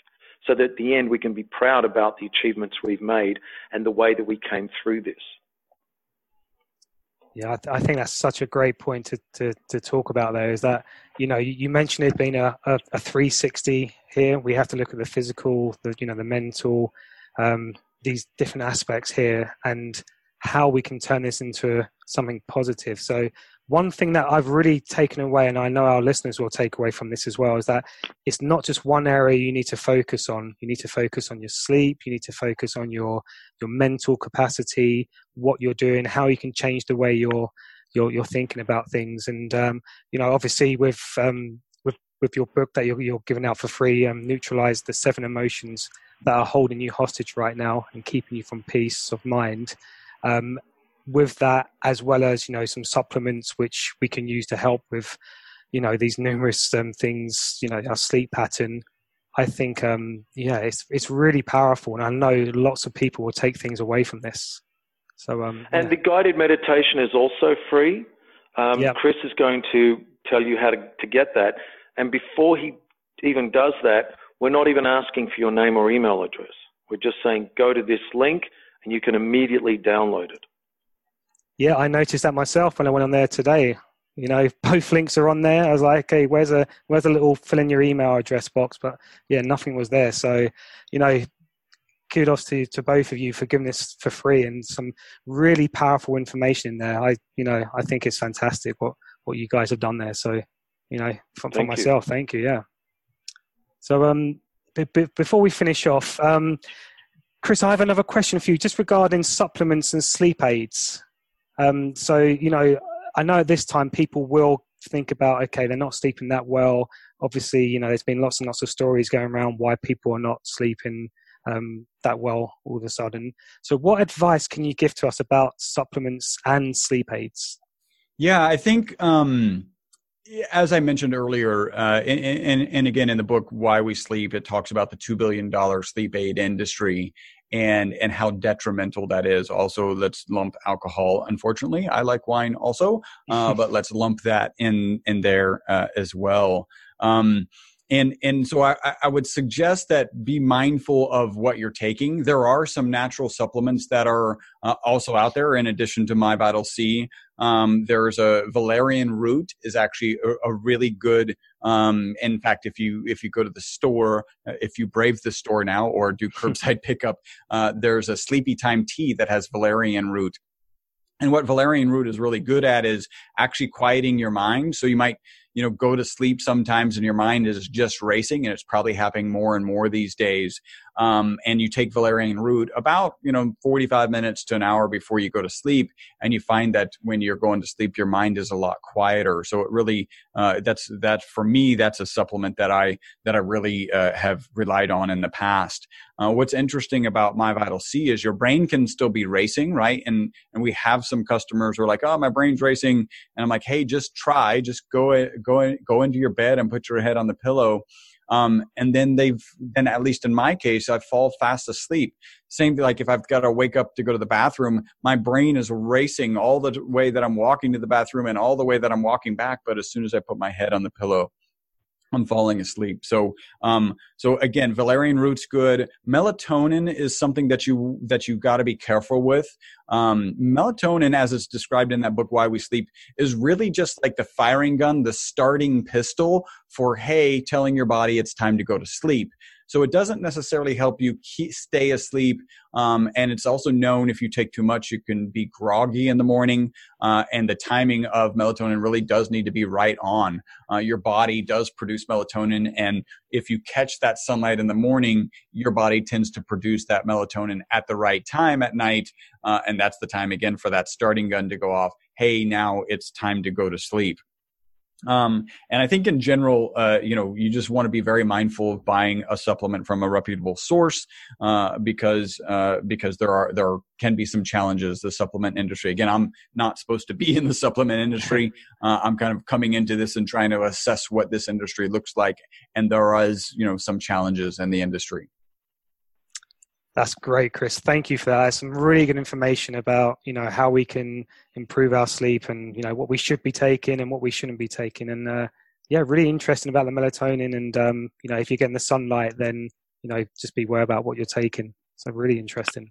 So that at the end we can be proud about the achievements we've made and the way that we came through this. Yeah, I, th- I, think that's such a great point to, to, to, talk about there is that, you know, you, you mentioned it being a, a, a, 360 here. We have to look at the physical, the, you know, the mental, um, these different aspects here and how we can turn this into something positive. So one thing that I've really taken away, and I know our listeners will take away from this as well, is that it's not just one area you need to focus on. You need to focus on your sleep. You need to focus on your your mental capacity, what you're doing, how you can change the way you're you're you're thinking about things. And um, you know, obviously with um, with with your book that you're, you're giving out for free, um, neutralize the seven emotions that are holding you hostage right now and keeping you from peace of mind. Um, with that, as well as you know, some supplements which we can use to help with, you know, these numerous um, things. You know, our sleep pattern. I think, um, yeah, it's it's really powerful, and I know lots of people will take things away from this. So, um, and yeah. the guided meditation is also free. Um, yep. Chris is going to tell you how to, to get that. And before he even does that, we're not even asking for your name or email address. We're just saying go to this link and you can immediately download it. Yeah, I noticed that myself when I went on there today. You know, both links are on there. I was like, okay, where's a where's a little fill in your email address box? But yeah, nothing was there. So, you know, kudos to, to both of you for giving this for free and some really powerful information in there. I, you know, I think it's fantastic what, what you guys have done there. So, you know, for, for myself, thank you. Yeah. So, um, b- b- before we finish off, um, Chris, I have another question for you just regarding supplements and sleep aids. Um, so, you know, I know at this time people will think about, okay, they're not sleeping that well. Obviously, you know, there's been lots and lots of stories going around why people are not sleeping um, that well all of a sudden. So, what advice can you give to us about supplements and sleep aids? Yeah, I think. Um, as I mentioned earlier, uh, and, and, and, again in the book "Why We Sleep," it talks about the two billion dollar sleep aid industry and and how detrimental that is. Also, let's lump alcohol. Unfortunately, I like wine also, uh, but let's lump that in in there uh, as well. Um, and and so I, I would suggest that be mindful of what you're taking. There are some natural supplements that are uh, also out there in addition to My Vital C. Um, there's a valerian root is actually a, a really good. Um, in fact, if you if you go to the store, uh, if you brave the store now or do curbside pickup, uh, there's a sleepy time tea that has valerian root. And what valerian root is really good at is actually quieting your mind. So you might you know go to sleep sometimes and your mind is just racing and it's probably happening more and more these days um, and you take valerian root about you know 45 minutes to an hour before you go to sleep and you find that when you're going to sleep your mind is a lot quieter. So it really uh, that's that for me that's a supplement that i that i really uh, have relied on in the past. Uh, what's interesting about my vital c is your brain can still be racing right? And and we have some customers who are like oh my brain's racing. And i'm like hey just try. Just go go go into your bed and put your head on the pillow um, and then they've then at least in my case i fall fast asleep. Same like if i've got to wake up to go to the bathroom my brain is racing all the way that i'm walking to the bathroom and all the way that i'm walking back. But as soon as i put my head on the pillow I'm falling asleep. So, um, so again, valerian root's good. Melatonin is something that you that you got to be careful with. Um, melatonin, as it's described in that book, Why We Sleep, is really just like the firing gun, the starting pistol for hey, telling your body it's time to go to sleep. So it doesn't necessarily help you keep, stay asleep. Um, and it's also known if you take too much, you can be groggy in the morning. Uh, and the timing of melatonin really does need to be right on. Uh, your body does produce melatonin. And if you catch that sunlight in the morning, your body tends to produce that melatonin at the right time at night. Uh, and that's the time again for that starting gun to go off. Hey, now it's time to go to sleep. Um, and I think in general, uh, you know, you just want to be very mindful of buying a supplement from a reputable source uh, because uh, because there are there can be some challenges. The supplement industry. Again, I'm not supposed to be in the supplement industry. Uh, I'm kind of coming into this and trying to assess what this industry looks like, and there is you know some challenges in the industry. That's great, Chris. Thank you for that. Some really good information about you know how we can improve our sleep and you know what we should be taking and what we shouldn't be taking. And uh, yeah, really interesting about the melatonin. And um, you know, if you're getting the sunlight, then you know just be aware about what you're taking. So really interesting.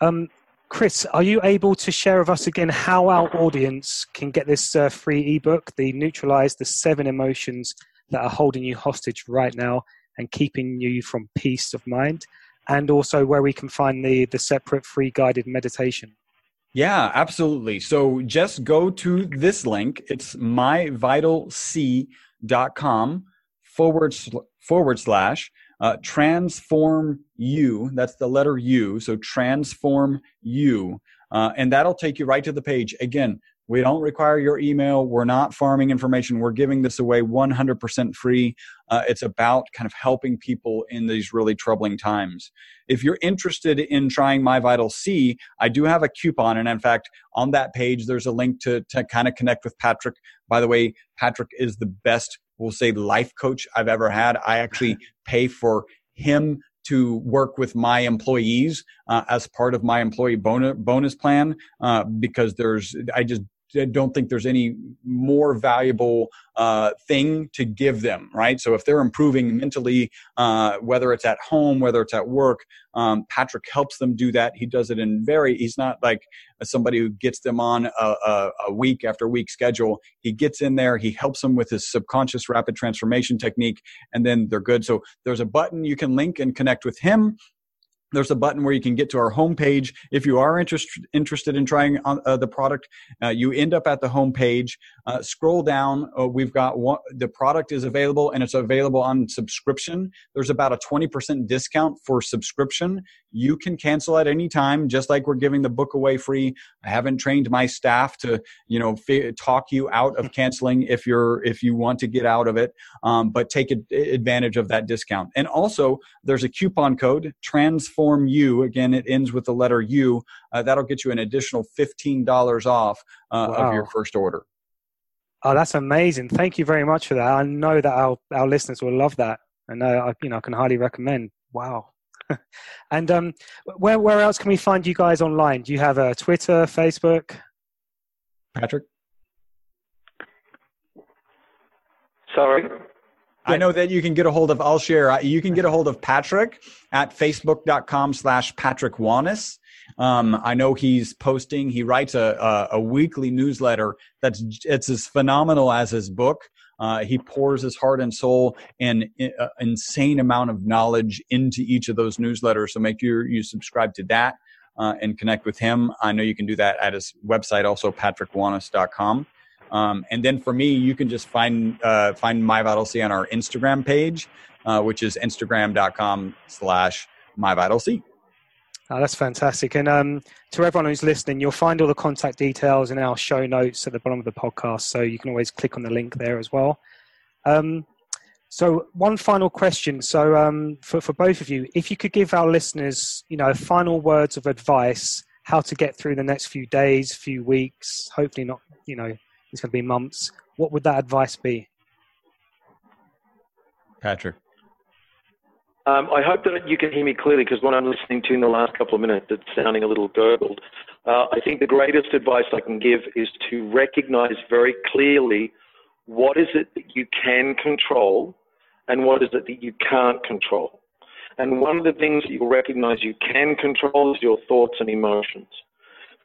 Um, Chris, are you able to share with us again how our audience can get this uh, free ebook, the Neutralize the Seven Emotions that are holding you hostage right now and keeping you from peace of mind? And also where we can find the the separate free guided meditation. Yeah, absolutely. So just go to this link. It's myvitalc.com forward forward slash uh, transform you. That's the letter U. So transform you. Uh, and that'll take you right to the page. Again, We don't require your email. We're not farming information. We're giving this away 100% free. Uh, it's about kind of helping people in these really troubling times. If you're interested in trying My Vital C, I do have a coupon. And in fact, on that page, there's a link to, to kind of connect with Patrick. By the way, Patrick is the best, we'll say, life coach I've ever had. I actually pay for him to work with my employees uh, as part of my employee bonus bonus plan uh, because there's I just don't think there's any more valuable uh, thing to give them, right? So if they're improving mentally, uh, whether it's at home, whether it's at work, um, Patrick helps them do that. He does it in very, he's not like somebody who gets them on a, a, a week after week schedule. He gets in there, he helps them with his subconscious rapid transformation technique, and then they're good. So there's a button you can link and connect with him there's a button where you can get to our homepage. If you are interest, interested in trying uh, the product, uh, you end up at the homepage. Uh, scroll down. Uh, we've got one, the product is available and it's available on subscription. There's about a 20% discount for subscription. You can cancel at any time, just like we're giving the book away free. I haven't trained my staff to, you know, f- talk you out of canceling if you're if you want to get out of it. Um, but take advantage of that discount. And also, there's a coupon code transform you. Again, it ends with the letter U. Uh, that'll get you an additional fifteen dollars off uh, wow. of your first order. Oh, that's amazing! Thank you very much for that. I know that our our listeners will love that, and I, you know, I can highly recommend. Wow. and um, where where else can we find you guys online? Do you have a Twitter, Facebook? Patrick. Sorry. I know that you can get a hold of, I'll share, you can get a hold of Patrick at facebook.com slash Patrick Wanis. Um, I know he's posting, he writes a, a, a, weekly newsletter that's, it's as phenomenal as his book. Uh, he pours his heart and soul and uh, insane amount of knowledge into each of those newsletters. So make sure you subscribe to that uh, and connect with him. I know you can do that at his website, also patrickwanis.com. Um, and then for me, you can just find uh, find My Vital C on our Instagram page, uh, which is instagram.com slash My Vital C. Oh, that's fantastic. And um, to everyone who's listening, you'll find all the contact details in our show notes at the bottom of the podcast. So you can always click on the link there as well. Um, so one final question. So um, for, for both of you, if you could give our listeners, you know, final words of advice, how to get through the next few days, few weeks, hopefully not, you know, it's going to be months, what would that advice be? Patrick. Um, I hope that you can hear me clearly because what I'm listening to in the last couple of minutes, it's sounding a little gurgled. Uh, I think the greatest advice I can give is to recognize very clearly what is it that you can control and what is it that you can't control. And one of the things that you'll recognize you can control is your thoughts and emotions.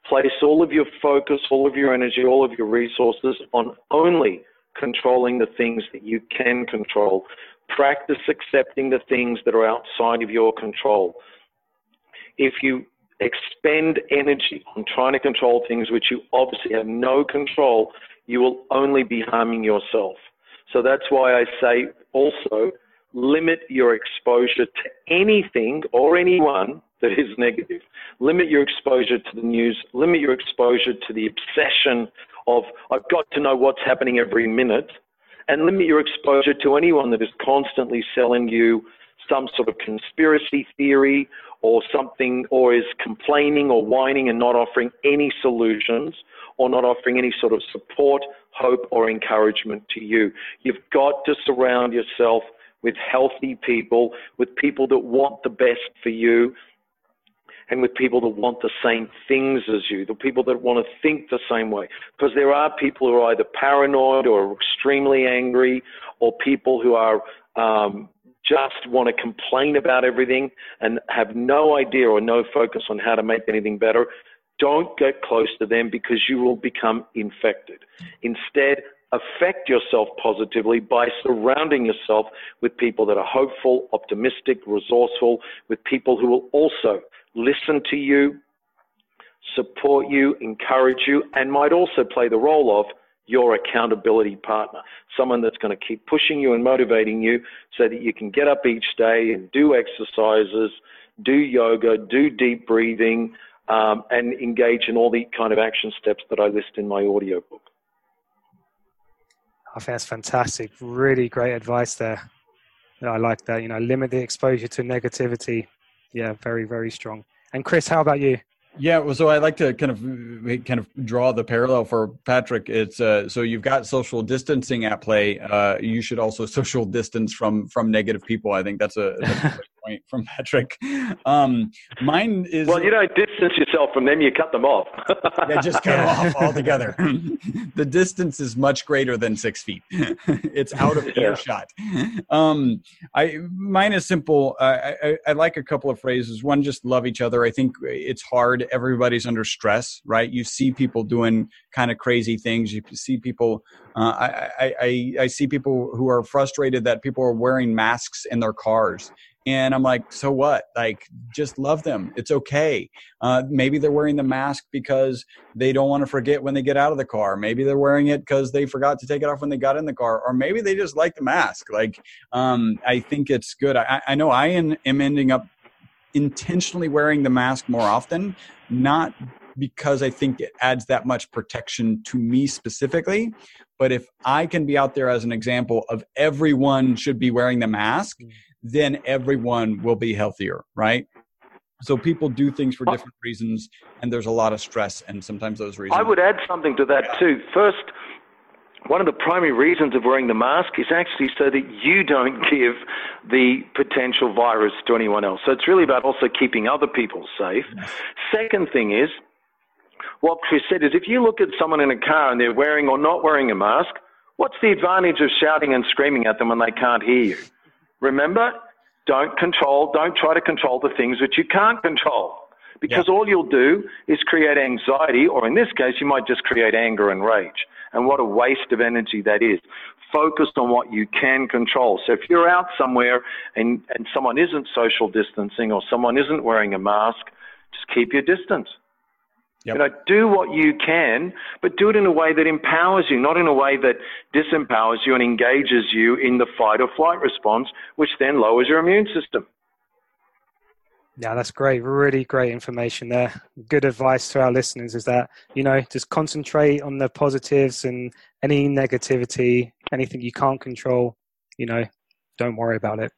Place all of your focus, all of your energy, all of your resources on only controlling the things that you can control Practice accepting the things that are outside of your control. If you expend energy on trying to control things which you obviously have no control, you will only be harming yourself. So that's why I say also limit your exposure to anything or anyone that is negative. Limit your exposure to the news, limit your exposure to the obsession of, I've got to know what's happening every minute and limit your exposure to anyone that is constantly selling you some sort of conspiracy theory or something, or is complaining or whining and not offering any solutions or not offering any sort of support, hope, or encouragement to you. You've got to surround yourself with healthy people, with people that want the best for you, and with people that want the same things as you, the people that want to think the same way. Because there are people who are either paranoid or extremely angry, or people who are um, just want to complain about everything and have no idea or no focus on how to make anything better. Don't get close to them because you will become infected. Instead, affect yourself positively by surrounding yourself with people that are hopeful, optimistic, resourceful, with people who will also listen to you, support you, encourage you, and might also play the role of your accountability partner, someone that's going to keep pushing you and motivating you so that you can get up each day and do exercises, do yoga, do deep breathing, um, and engage in all the kind of action steps that I list in my audio book. I think that's fantastic. Really great advice there. I like that. You know, limit the exposure to negativity. Yeah, very, very strong. And Chris, how about you? Yeah, well, so I like to kind of kind of draw the parallel for Patrick. It's uh, so you've got social distancing at play. Uh, you should also social distance from from negative people. I think that's a, that's a point from Patrick. Um, mine is well, you don't distance yourself from them; you cut them off. yeah, just cut them off altogether. the distance is much greater than six feet. it's out of earshot. Um, I mine is simple. I, I, I like a couple of phrases. One, just love each other. I think it's hard everybody's under stress, right? You see people doing kind of crazy things. You see people. Uh, I, I, I see people who are frustrated that people are wearing masks in their cars. And I'm like, so what? Like, just love them. It's okay. Uh, maybe they're wearing the mask because they don't want to forget when they get out of the car. Maybe they're wearing it because they forgot to take it off when they got in the car. Or maybe they just like the mask. Like, um, I think it's good. I, I know I am ending up intentionally wearing the mask more often, not because I think it adds that much protection to me specifically. But if I can be out there as an example of everyone should be wearing the mask, mm. Then everyone will be healthier, right? So people do things for different reasons, and there's a lot of stress, and sometimes those reasons. I would add something to that too. First, one of the primary reasons of wearing the mask is actually so that you don't give the potential virus to anyone else. So it's really about also keeping other people safe. Yes. Second thing is, what Chris said is if you look at someone in a car and they're wearing or not wearing a mask, what's the advantage of shouting and screaming at them when they can't hear you? Remember, don't control, don't try to control the things which you can't control. Because yeah. all you'll do is create anxiety, or in this case, you might just create anger and rage. And what a waste of energy that is. Focus on what you can control. So if you're out somewhere and, and someone isn't social distancing or someone isn't wearing a mask, just keep your distance. Yep. You know, do what you can, but do it in a way that empowers you, not in a way that disempowers you and engages you in the fight or flight response, which then lowers your immune system. Yeah, that's great. Really great information there. Good advice to our listeners is that, you know, just concentrate on the positives and any negativity, anything you can't control, you know, don't worry about it.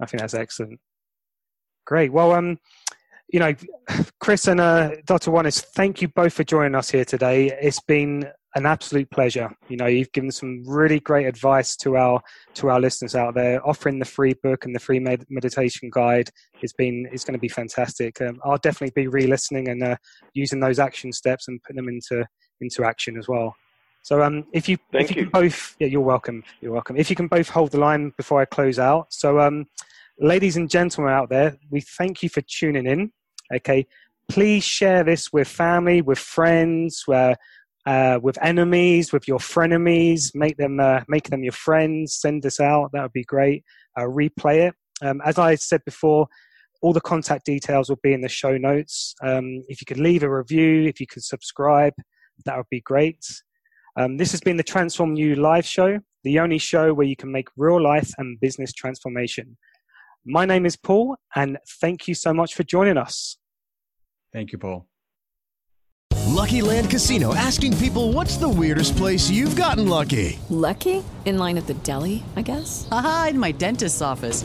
I think that's excellent. Great. Well, um, you know, Chris and uh, Dr. Wanis, thank you both for joining us here today. It's been an absolute pleasure. You know, you've given some really great advice to our to our listeners out there. Offering the free book and the free med- meditation guide has been is going to be fantastic. Um, I'll definitely be re-listening and uh, using those action steps and putting them into into action as well. So, um, if you Thank if you, you. can both, yeah, you're welcome. You're welcome. If you can both hold the line before I close out. So, um, ladies and gentlemen out there, we thank you for tuning in. Okay, please share this with family, with friends, where uh, with enemies, with your frenemies. Make them uh, make them your friends. Send this out. That would be great. Uh, replay it. Um, as I said before, all the contact details will be in the show notes. Um, if you could leave a review, if you could subscribe, that would be great. Um, this has been the Transform You live show, the only show where you can make real life and business transformation. My name is Paul, and thank you so much for joining us. Thank you, Paul. Lucky Land Casino asking people what's the weirdest place you've gotten lucky? Lucky? In line at the deli, I guess? Aha, in my dentist's office.